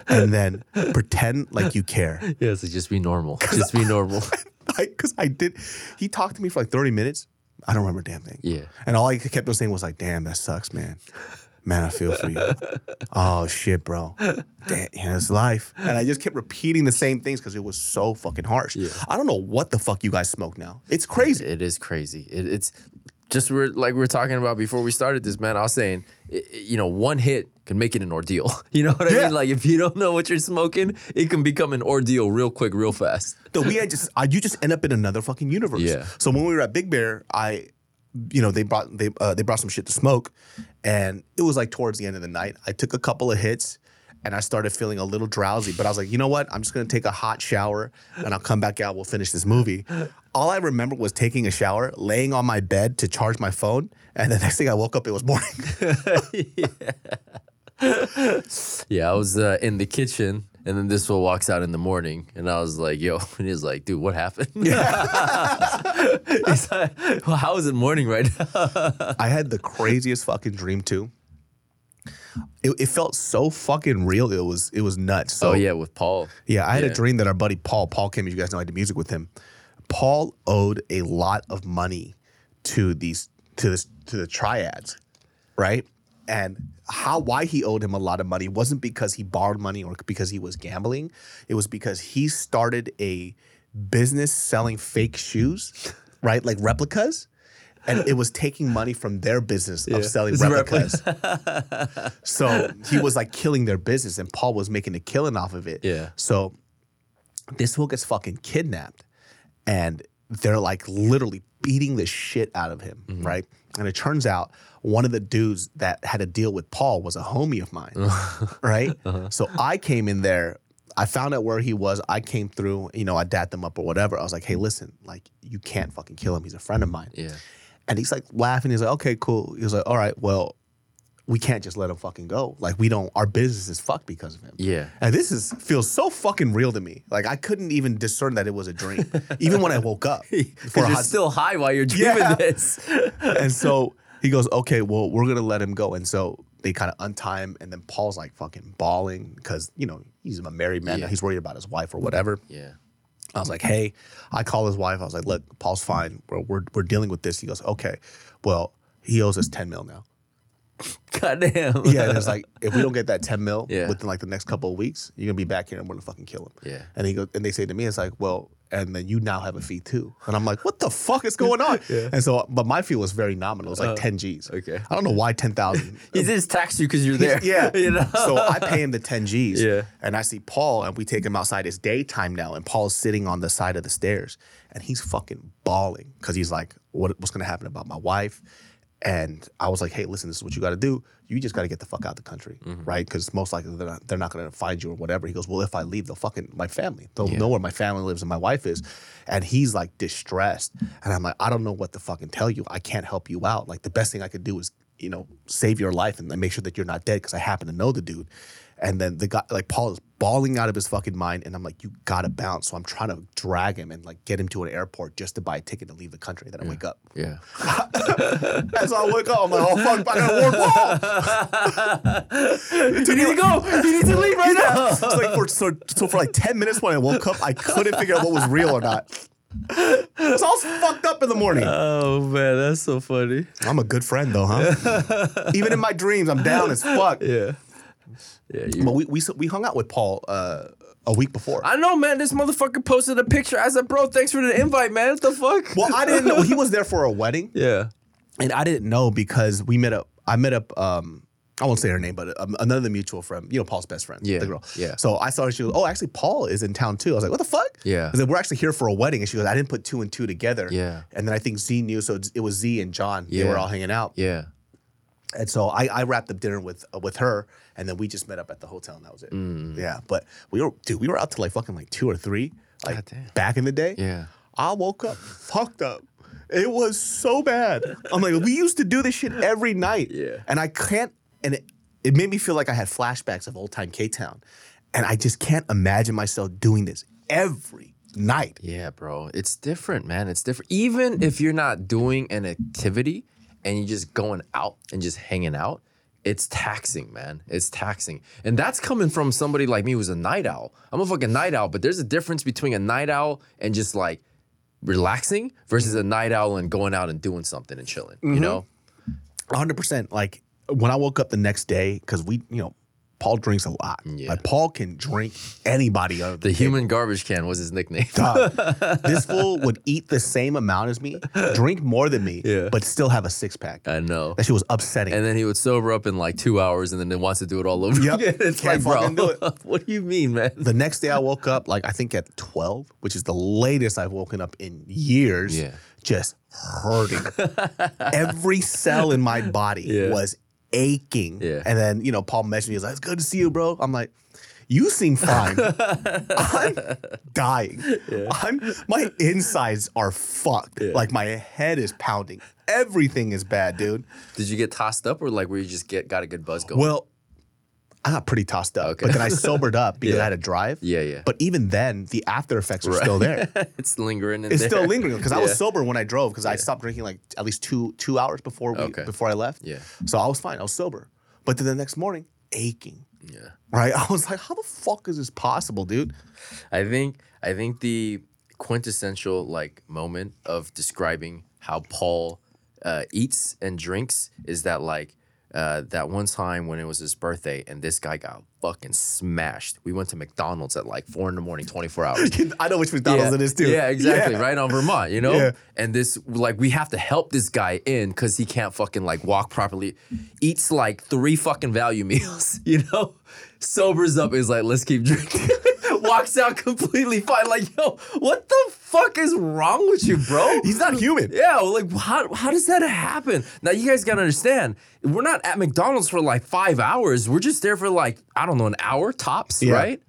and then pretend like you care. Yeah. So just be normal. Just be normal. Because I did. He talked to me for like 30 minutes. I don't remember a damn thing. Yeah. And all I kept on saying was like, damn, that sucks, man. Man, I feel for you. oh shit, bro. Damn, yeah, it's life. And I just kept repeating the same things because it was so fucking harsh. I don't know what the fuck you guys smoke now. It's crazy. It is crazy. It, it's just we're like we were talking about before we started this, man. I was saying, you know, one hit can make it an ordeal. You know what I mean? Like if you don't know what you're smoking, it can become an ordeal real quick, real fast. So we had just you just end up in another fucking universe. Yeah. So when we were at Big Bear, I, you know, they brought they uh, they brought some shit to smoke, and it was like towards the end of the night. I took a couple of hits, and I started feeling a little drowsy. But I was like, you know what? I'm just gonna take a hot shower, and I'll come back out. We'll finish this movie. All I remember was taking a shower, laying on my bed to charge my phone, and the next thing I woke up, it was morning. Yeah, I was uh, in the kitchen, and then this one walks out in the morning, and I was like, "Yo," and he's like, "Dude, what happened?" he's like, well, "How is it morning right now?" I had the craziest fucking dream too. It, it felt so fucking real. It was it was nuts. So oh yeah, with Paul. Yeah, I had Yeah. a dream that our buddy Paul, Paul Kim, you guys know I did music with him. Paul owed a lot of money to these to this to the triads, right? And how why he owed him a lot of money wasn't because he borrowed money or because he was gambling. It was because he started a business selling fake shoes, right? Like replicas. And it was taking money from their business of selling It's replicas. so he was like killing their business, and Paul was making a killing off of it. Yeah. So this fool gets fucking kidnapped, and they're like literally beating the shit out of him, Mm-hmm. right? And it turns out one of the dudes that had a deal with Paul was a homie of mine, right? Uh-huh. So I came in there. I found out where he was. I came through, you know, I dapped him up or whatever. I was like, hey, listen, like, you can't fucking kill him. He's a friend of mine. Yeah. And he's like laughing. He's like, okay, cool. He was like, all right, well, we can't just let him fucking go. Like, we don't, our business is fucked because of him. Yeah. And this is feels so fucking real to me. Like I couldn't even discern that it was a dream, even when I woke up. for Because you're hot- still high while you're dreaming Yeah. this. and so he goes, "Okay, well, we're gonna let him go." And so they kind of untie him, and then Paul's like fucking bawling because you know he's a married man. Yeah. He's worried about his wife or whatever. Yeah. I was like, "Hey," I call his wife. I was like, "Look, Paul's fine. We're we're, we're dealing with this." He goes, "Okay, well, he owes us ten mil now." Goddamn. Yeah, and it's like if we don't get that ten mil Yeah. within like the next couple of weeks, you're gonna be back here and we're gonna fucking kill him. Yeah. And he goes, and they say to me, it's like, well, and then you now have a fee too. And I'm like, what the fuck is going on? yeah. And so, but my fee was very nominal. It was like ten G's. Uh, okay. I don't know why ten thousand. He just tax you because you're there. yeah. You know? So I pay him the 10 G's. Yeah. And I see Paul and we take him outside. It's daytime now. And Paul's sitting on the side of the stairs and he's fucking bawling because he's like, what, what's going to happen about my wife? And I was like, hey, listen, this is what you got to do. You just got to get the fuck out of the country, Mm-hmm. right? Because most likely they're not, they're not going to find you or whatever. He goes, well, if I leave, they'll fucking my family. They'll know where my family lives and my wife is. And he's like distressed. And I'm like, I don't know what to fucking tell you. I can't help you out. Like the best thing I could do is, you know, save your life and make sure that you're not dead because I happen to know the dude. And then the guy, like Paul, is bawling out of his fucking mind, and I'm like, "You gotta bounce." So I'm trying to drag him and like get him to an airport just to buy a ticket to leave the country. Then I wake up. yeah. So I wake up. I'm like, "Oh fuck, I gotta warn Paul." You need to go. You need to leave right now. It's like for so, so for like ten minutes when I woke up, I couldn't figure out what was real or not. it's all fucked up in the morning. Oh man, that's so funny. I'm a good friend though, huh? Even in my dreams, I'm down as fuck. Yeah. Yeah. You, But we, we we hung out with Paul uh, a week before. I know, man. This motherfucker posted a picture. I said, bro, thanks for the invite, man. What the fuck? well, I didn't know he was there for a wedding, Yeah. and I didn't know because we met up. I met up. Um, I won't say her name, but um, another mutual friend. You know, Paul's best friend. Yeah, the girl. yeah. So I saw her. She goes, "Oh, actually, Paul is in town too." I was like, "What the fuck?" Yeah. I said, "We're actually here for a wedding," and she goes, "I didn't put two and two together." Yeah. And then I think Z knew, so it was Z and John. Yeah. They were all hanging out. Yeah. And so I, I wrapped up dinner with uh, with her, and then we just met up at the hotel, and that was it. Mm. Yeah, but we were dude, we were out till like fucking like two or three, like back in the day. Yeah. I woke up fucked up. It was so bad. I'm like, we used to do this shit every night. Yeah. And I can't, and it, it made me feel like I had flashbacks of old time K Town, and I just can't imagine myself doing this every night. Yeah, bro. It's different, man. It's different. Even if you're not doing an activity and you're just going out and just hanging out, it's taxing, man. It's taxing. And that's coming from somebody like me who's a night owl. I'm a fucking night owl, but there's a difference between a night owl and just like relaxing versus a night owl and going out and doing something and chilling, you mm-hmm. know? 100%. Like when I woke up the next day, because we, you know, Paul drinks a lot. Yeah. Like Paul can drink anybody. Under The human garbage can was his nickname. Dog, this fool would eat the same amount as me, drink more than me, Yeah. but still have a six pack. I know. That shit was upsetting. And then he would sober up in like two hours and then wants to do it all over Yep. again. It's Can't like, bro, do it. what do you mean, man? the next day I woke up, like I think at 12, which is the latest I've woken up in years, Yeah. just hurting. Every cell in my body Yeah. was aching. Yeah. And then, you know, Paul messaged me, he was like, it's good to see you, bro. I'm like, you seem fine. I'm dying. I'm my insides are fucked. Like my head is pounding. Everything is bad, dude. Did you get tossed up or like where you just get got a good buzz going? Well, I got pretty tossed up, Okay. but then I sobered up because Yeah. I had to drive. Yeah, yeah. But even then, the after effects are still there. it's lingering in It's there. still lingering because I was sober when I drove because I stopped drinking like at least two two hours before we, Okay. before I left. Yeah. So I was fine. I was sober. But then the next morning, aching. Yeah. Right. I was like, how the fuck is this possible, dude? I think I think the quintessential like moment of describing how Paul uh, eats and drinks is that like uh, that one time when it was his birthday and this guy got fucking smashed. We went to McDonald's at like four in the morning, 24 hours. I know which McDonald's yeah. it is too. Yeah, exactly. Yeah. Right on Vermont, you know? Yeah. And this, like, we have to help this guy in because he can't fucking like walk properly. Eats like three fucking value meals, you know? Sobers up is like, let's keep drinking. Walks out completely fine. Like, yo, what the fuck is wrong with you, bro? He's not human. Yeah, like how how does that happen? Now you guys gotta understand, we're not at McDonald's for like five hours. We're just there for like I don't know an hour tops, Yeah. right?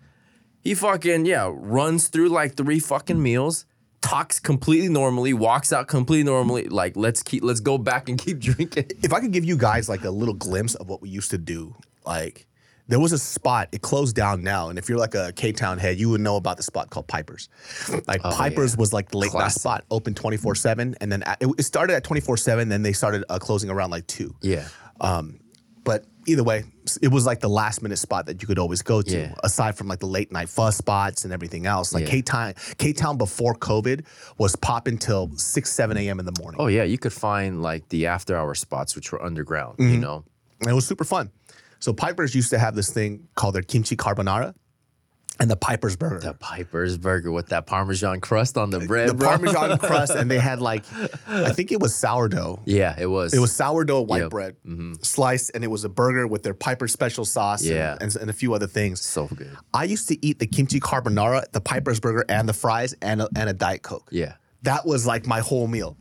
He fucking yeah runs through like three fucking meals, talks completely normally, walks out completely normally. Like let's keep let's go back and keep drinking. if I could give you guys like a little glimpse of what we used to do, like there was a spot, it closed down now. And if you're like a K Town head, you would know about the spot called Pipers. Like Pipers yeah. was like the late Classic. spot, open 24 7. And then at- it, started at 24 7, then they started uh, closing around like 2. Yeah, um, But either way, it was like the last minute spot that you could always go to, Yeah. aside from like the late night fuzz spots and everything else. Like Yeah. K Town, K Town before COVID was popping till 6, 7 a.m. in the morning. oh yeah, you could find like the after hour spots which were underground. You know, And it was super fun. So Pipers used to have this thing called their kimchi carbonara and the Pipers burger. the Piper's Burger with that Parmesan crust on the bread, the bro. Parmesan crust, and they had like, I think it was sourdough. Yeah, it was. It was sourdough white Yep. bread mm-hmm. sliced, and it was a burger with their Piper special sauce and- Yeah. and, and a few other things. so good. I used to eat the kimchi carbonara, the Piper's burger, and the fries, and a, and a Diet Coke. Yeah. That was like my whole meal.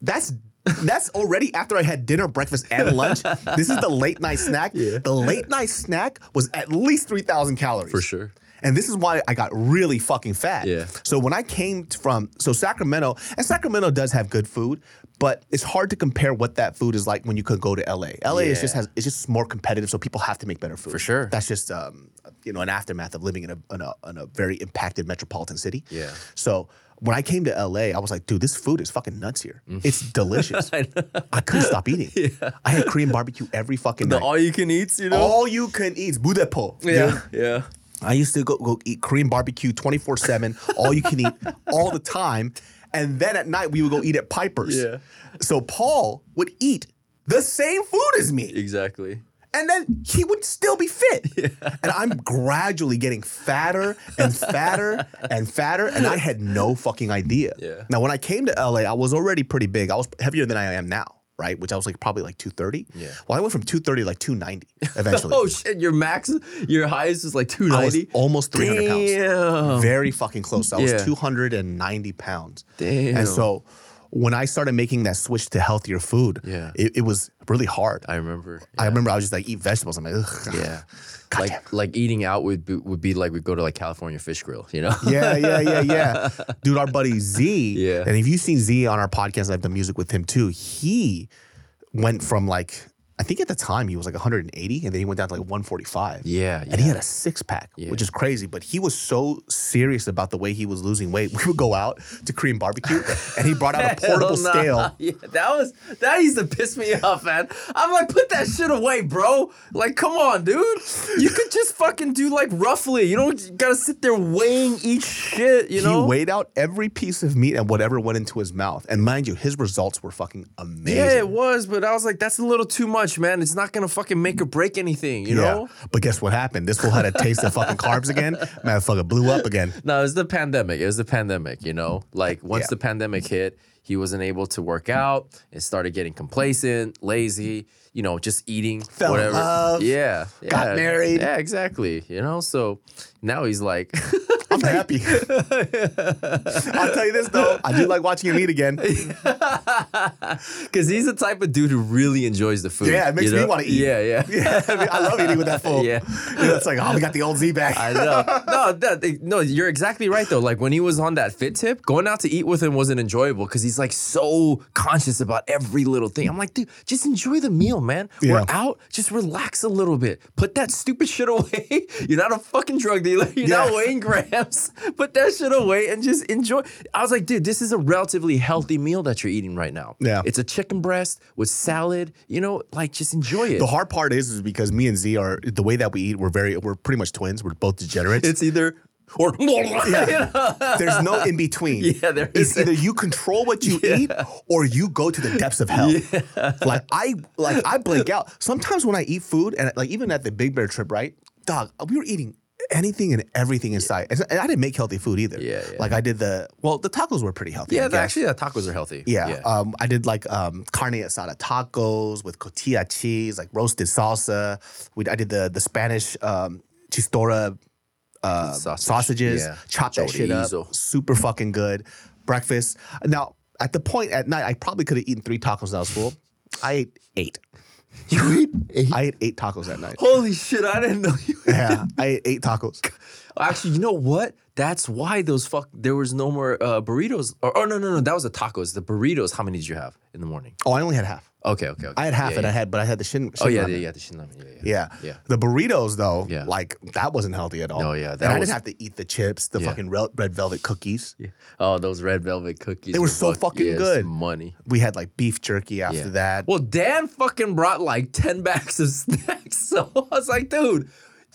That's that's already after I had dinner, breakfast, and lunch. This is the late night snack. The late night snack was at least three thousand calories For sure. And this is why I got really fucking fat. Yeah. So when I came from so Sacramento, and Sacramento does have good food, but it's hard to compare what that food is like when you could go to LA. LA is just has it's just more competitive, so people have to make better food. For sure. That's just um, you know an aftermath of living in a, in a in a very impacted metropolitan city. Yeah. So when I came to LA, I was like, dude, this food is fucking nuts here. Mm. It's delicious. I, couldn't stop eating. I had Korean barbecue every fucking The night. All you can eat, you know? All you can eat, budapo. yeah. Yeah. I used to go, go eat Korean barbecue 24 7, all you can eat all the time. And then at night, we would go eat at Piper's. Yeah. So Paul would eat the same food as me. Exactly. And then he would still be fit. And I'm gradually getting fatter and fatter and fatter. And I had no fucking idea. Yeah. Now, when I came to LA, I was already pretty big. I was heavier than I am now, right? Which I was like probably like 230. Yeah. Well, I went from 230 to like 290 eventually. Oh shit, your max your highest is like I was 290. almost 300 pounds. Damn. Very fucking close. I was 290 pounds. Damn. And so when I started making that switch to healthier food, Yeah. it, it was really hard. I, remember. I remember. remember I was just like, eat vegetables. I'm like, ugh. Yeah. God like damn. like eating out would be, would be like we go to like California Fish Grill, you know? Yeah, yeah, yeah, yeah. Dude, our buddy Z, Yeah. and if you've seen Z on our podcast, I've done music with him too. He went from like, I think at the time he was like 180, and then he went down to like 145. Yeah, And he had a six pack, which is crazy. But he was so serious about the way he was losing weight. We would go out to Korean barbecue, and he brought out a portable nah. scale. Yeah, that was that used to piss me off, man. I'm like, put that shit away, bro. Like, come on, dude. You could just fucking do like roughly. You don't gotta sit there weighing each shit, you know? He weighed out every piece of meat and whatever went into his mouth. And mind you, his results were fucking amazing. yeah, it was, but I was like, that's a little too much, man. It's not gonna fucking make or break anything, you know? But guess what happened? This fool had a taste of fucking carbs again. Motherfucker blew up again. No, it was the pandemic. It was the pandemic, you know? Like once Yeah. the pandemic hit, he wasn't able to work out. It started getting complacent, lazy, you know, just eating Fell in whatever. love, yeah, got married. Yeah, exactly. You know, so now he's like I'm happy. I'll tell you this though, I do like watching him eat again. Cause he's the type of dude who really enjoys the food. Yeah, it makes you me know? wanna eat. Yeah, yeah. Yeah, I, mean, I love eating with that fool. Yeah. You know, it's like, oh, we got the old Z back. I know. No, that, no, you're exactly right though. Like when he was on that fit tip, going out to eat with him wasn't enjoyable because he's like so conscious about every little thing. I'm like, dude, just enjoy the meal, man. We're out, just relax a little bit. Put that stupid shit away. You're not a fucking drug dealer. You're not Yeah. weighing grams. Put that shit away and just enjoy. I was like, dude, this is a relatively healthy meal that you're eating right now. Yeah. It's a chicken breast with salad. You know, like just enjoy it. The hard part is, is because me and Z are the way that we eat. We're very, we're pretty much twins. We're both degenerates. It's either or There's no in between. Yeah, there It's either you control what you eat or you go to the depths of hell. Yeah. Like I like I blink out. Sometimes when I eat food and like even at the Big Bear trip, right? Dog, we were eating anything and everything in sight. And I didn't make healthy food either. Yeah, yeah. Like I did the well, the tacos were pretty healthy. Yeah, actually, yeah, tacos are healthy. Yeah. Um, I did like um, carne asada tacos with cotija cheese, like roasted salsa. We, I did the the Spanish um, chistorra uh, Sausage. sausages. Yeah. Chopped that shit up. Super fucking good. Breakfast. Now, at the point at night, I probably could have eaten three tacos and I was full. I ate eight. You eat eight. I ate eight tacos that night. Holy shit! I didn't know you. Yeah, I ate eight tacos. Actually, you know what? That's why those fuck. There was no more uh, burritos. Or, oh no, no, no. That was the tacos. The burritos. How many did you have in the morning? Oh, I only had half. Okay, okay, okay. I had half yeah, and yeah. I had, but I had the shin. Oh yeah, ramen. yeah, yeah. The shin ramen. Yeah, yeah. Yeah. Yeah. The burritos though, Yeah. like that wasn't healthy at all. No, yeah, and that I was- didn't have to eat the chips, the Yeah. fucking red, red velvet cookies. Yeah. Oh, those red velvet cookies. They were so fucking yes, good. Money. We had like beef jerky after Yeah. that. Well, Dan fucking brought like ten bags of snacks. So I was like, dude,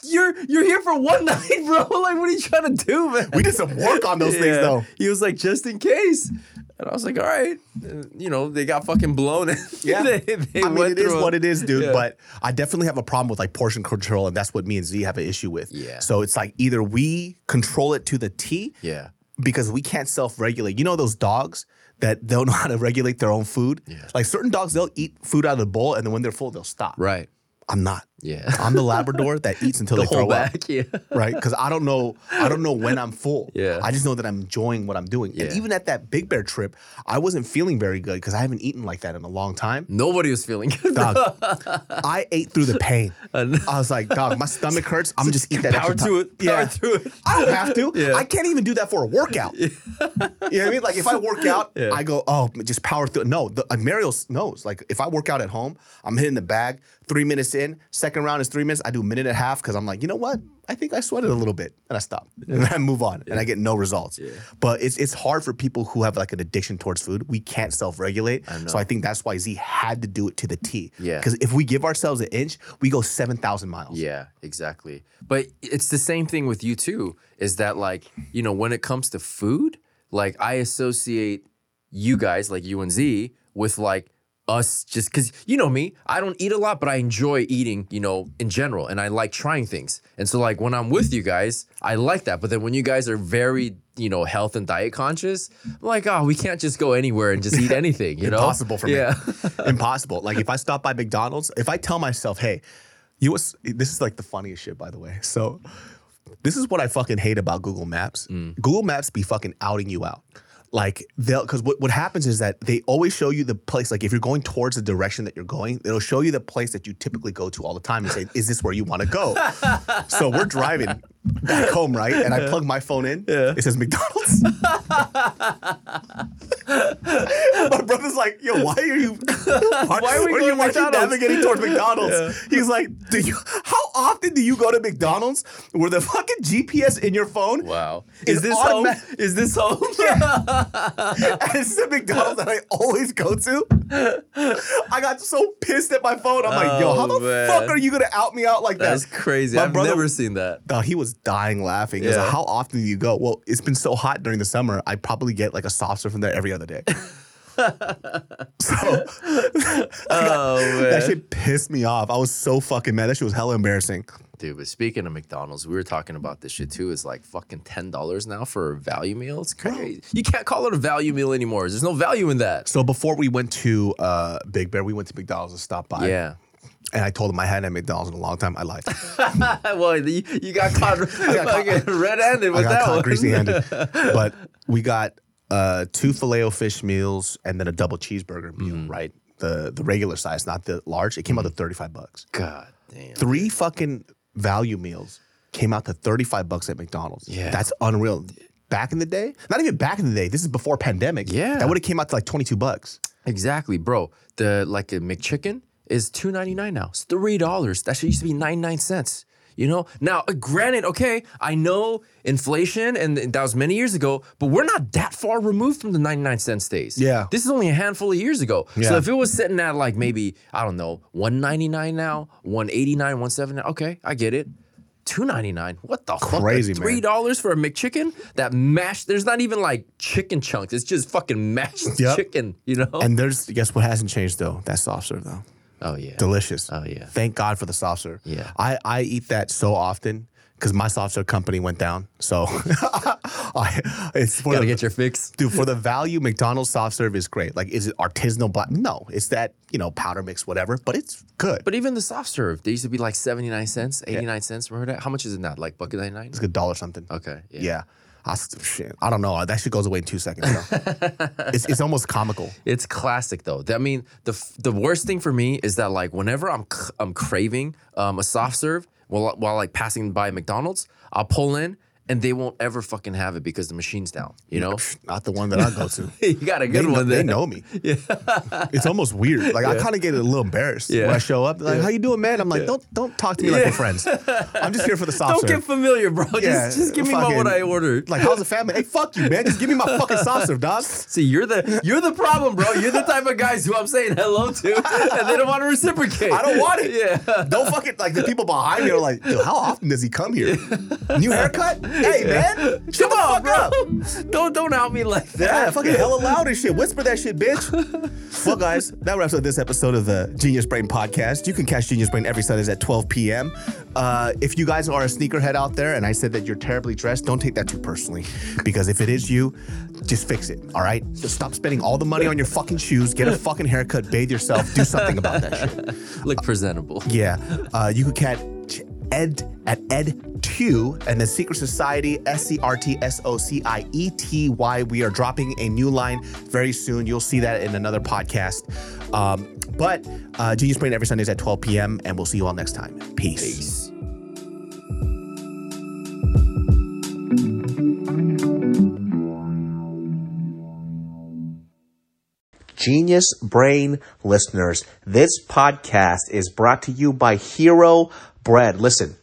you're you're here for one night, bro. Like, what are you trying to do, man? we did some work on those things though. He was like, just in case. And I was like, all right. And, you know, they got fucking blown. Yeah. they, they I mean, it is a- what it is, dude. Yeah. But I definitely have a problem with like portion control, and that's what me and Z have an issue with. Yeah. So it's like either we control it to the T, Yeah. because we can't self-regulate. You know those dogs that don't know how to regulate their own food. Yeah. Like certain dogs, they'll eat food out of the bowl, and then when they're full, they'll stop. Right. I'm not. Yeah. I'm the Labrador that eats until the they throw whole up. Yeah. right? Because I don't know, I don't know when I'm full. Yeah. I just know that I'm enjoying what I'm doing. And Yeah. even at that Big Bear trip, I wasn't feeling very good because I haven't eaten like that in a long time. Nobody was feeling good. Dog, I ate through the pain. I was like, dog, my stomach hurts. I'm just eat that Power extra to it. Power Yeah. through it. I don't have to. Yeah. I can't even do that for a workout. You know what I mean? Like if I work out, I go, oh, just power through. No, the, uh, Mario knows. Like if I work out at home, I'm hitting the bag. Three minutes in, second round is three minutes. I do a minute and a half because I'm like, you know what? I think I sweated a little bit, and I stop, and I move on, and I get no results. But it's it's hard for people who have like an addiction towards food. We can't self regulate, so I think that's why Z had to do it to the T. Yeah. Because if we give ourselves an inch, we go seven thousand miles. Yeah, exactly. But it's the same thing with you too. Is that like you know when it comes to food, like I associate you guys, like you and Z, with like us just because you know me i don't eat a lot but i enjoy eating you know in general and i like trying things and so like when i'm with you guys i like that but then when you guys are very you know health and diet conscious i'm like oh we can't just go anywhere and just eat anything you know Impossible for me. yeah Impossible. Like if I stop by McDonald's, if I tell myself, hey, you was this is like the funniest shit, by the way. So this is what I fucking hate about Google Maps. Mm. Google Maps be fucking outing you out. Like they'll because what, what happens is that they always show you the place. Like if you're going towards the direction that you're going, it'll show you the place that you typically go to all the time and say, "Is this where you want to go?" so we're driving back home, right? And I plug my phone in. It says McDonald's. my brother's like, "Yo, why are you? Why, are we going you, why are you McDonald's?" navigating towards McDonald's?" He's like, "Do you? How often do you go to McDonald's where the fucking GPS in your phone wow is is this home automa- is this home and it's the McDonald's that I always go to. I got so pissed at my phone. I'm like, yo, how the Oh, man. fuck are you gonna out me out like that? that's crazy My i've brother- never seen that Dog, he was dying laughing. Yeah. like, how often do you go? Well, it's been so hot during the summer. I probably get like a soft serve from there every other day. so oh man that shit pissed me off. I was so fucking mad. That shit was hella embarrassing. Dude, but speaking of McDonald's, we were talking about this shit too. It's like fucking ten dollars now for a value meal. It's crazy. You can't call it a value meal anymore. There's no value in that. So before we went to uh, Big Bear, we went to McDonald's and stopped by. Yeah. And I told him I hadn't had McDonald's in a long time. I lied. well, you, you got caught, got red-handed I with got that caught one. greasy handed. but we got uh, two filet fish meals and then a double cheeseburger meal, Mm. right? The the regular size, not the large. It came out to 35 bucks. God damn. Three fucking value meals came out to 35 bucks at McDonald's. Yeah. That's unreal. Back in the day, not even back in the day, this is before pandemic. Yeah. That would have came out to like 22 bucks. Exactly, bro. The like a McChicken is two ninety nine now. It's three dollars. That shit used to be ninety nine cents. You know. Now, uh, granted, okay, I know inflation, and that was many years ago, but we're not that far removed from the ninety nine cent days. Yeah. This is only a handful of years ago. Yeah. So if it was sitting at like maybe I don't know one ninety nine now, one eighty nine, one seventy, okay, I get it. Two ninety nine. What the Crazy, fuck? man. Three dollars for a McChicken? That mashed. There's not even like chicken chunks. It's just fucking mashed Yep. chicken. You know? And there's guess what hasn't changed though? That soft serve though. Oh yeah. Delicious. Oh, yeah. Thank God for the soft serve. Yeah. I, I eat that so often because my soft serve company went down. So I, it's for Gotta the, get your fix. dude for the value. McDonald's soft serve is great. Like, is it artisanal black? No, it's that you know powder mix, whatever. But it's good. But even the soft serve, they used to be like seventy nine cents, eighty nine cents. Remember that? How much is it now? Like bucket ninety nine. it's like a dollar something. Okay. Yeah. Yeah. I, shit, I don't know. That shit goes away in two seconds. It's, it's almost comical. It's classic though. I mean, the the worst thing for me is that like whenever I'm c- I'm craving um, a soft serve while while like passing by McDonald's, I'll pull in and they won't ever fucking have it because the machine's down. You know, Not the one that I go to. you got a They, good know, one they know me. Yeah. it's almost weird. Like I kind of get a little embarrassed Yeah. when I show up. Like, how you doing, man? I'm like, don't don't talk to me like we're friends. I'm just here for the soft Don't serve. get familiar, bro. Yeah, just just give me my, what I ordered. Like, how's the family? Hey, fuck you, man. Just give me my fucking soft serve, dog. See, you're the you're the problem, bro. You're the type of guys who I'm saying hello to, and they don't want to reciprocate. I don't want it. Yeah. Don't fucking like the people behind me are like, how often does he come here? New haircut? Hey, man, shut the Come on, fuck up. bro. Don't don't out me like that. Yeah, fucking hella loud and shit. Whisper that shit, bitch. well, guys, that wraps up this episode of the Genius Brain podcast. You can catch Genius Brain every Sundays at 12 p.m. Uh, if you guys are a sneakerhead out there and I said that you're terribly dressed, don't take that too personally. Because if it is you, just fix it, all right? Just stop spending all the money on your fucking shoes, get a fucking haircut, bathe yourself, do something about that shit. Look presentable. Yeah. Uh, you can catch Ed at Ed2 and the Secret Society, S C R T S O C I E T Y. We are dropping a new line very soon. You'll see that in another podcast. Um, but uh, Genius Brain every Sundays at 12 p.m. And we'll see you all next time. Peace. Peace. Genius Brain listeners, this podcast is brought to you by Hero Bread. Listen,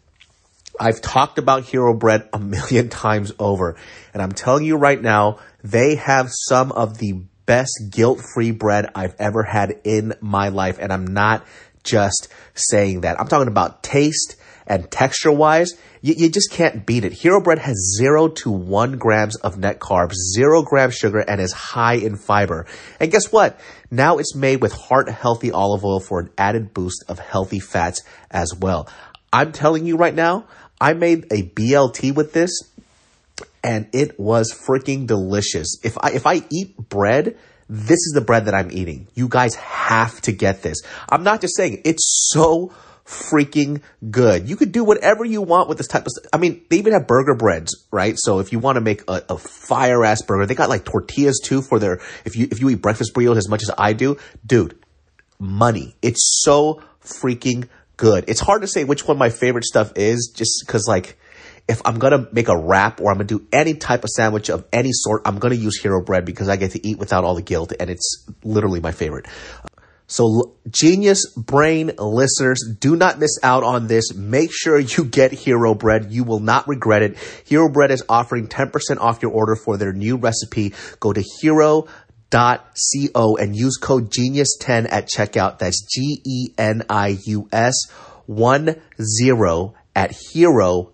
I've talked about Hero Bread a million times over, and I'm telling you right now, they have some of the best guilt-free bread I've ever had in my life, and I'm not just saying that. I'm talking about taste and texture-wise. You, you just can't beat it. Hero Bread has zero to one grams of net carbs, zero grams sugar, and is high in fiber. And guess what? Now it's made with heart healthy olive oil for an added boost of healthy fats as well. I'm telling you right now, I made a BLT with this and it was freaking delicious. If I if I eat bread, this is the bread that I'm eating. You guys have to get this. I'm not just saying it's so freaking good. You could do whatever you want with this type of stuff. I mean, they even have burger breads, right? So if you want to make a, a fire ass burger, they got like tortillas too for their if you if you eat breakfast burritos as much as I do, dude, money. It's so freaking good. It's hard to say which one my favorite stuff is just because like if I'm gonna make a wrap or I'm gonna do any type of sandwich of any sort, I'm gonna use Hero Bread because I get to eat without all the guilt and it's literally my favorite. So, genius brain listeners, do not miss out on this. Make sure you get Hero Bread. You will not regret it. Hero Bread is offering 10% off your order for their new recipe. Go to hero.co and use code genius10 at checkout. That's G E N I U S 1 0 at hero.co.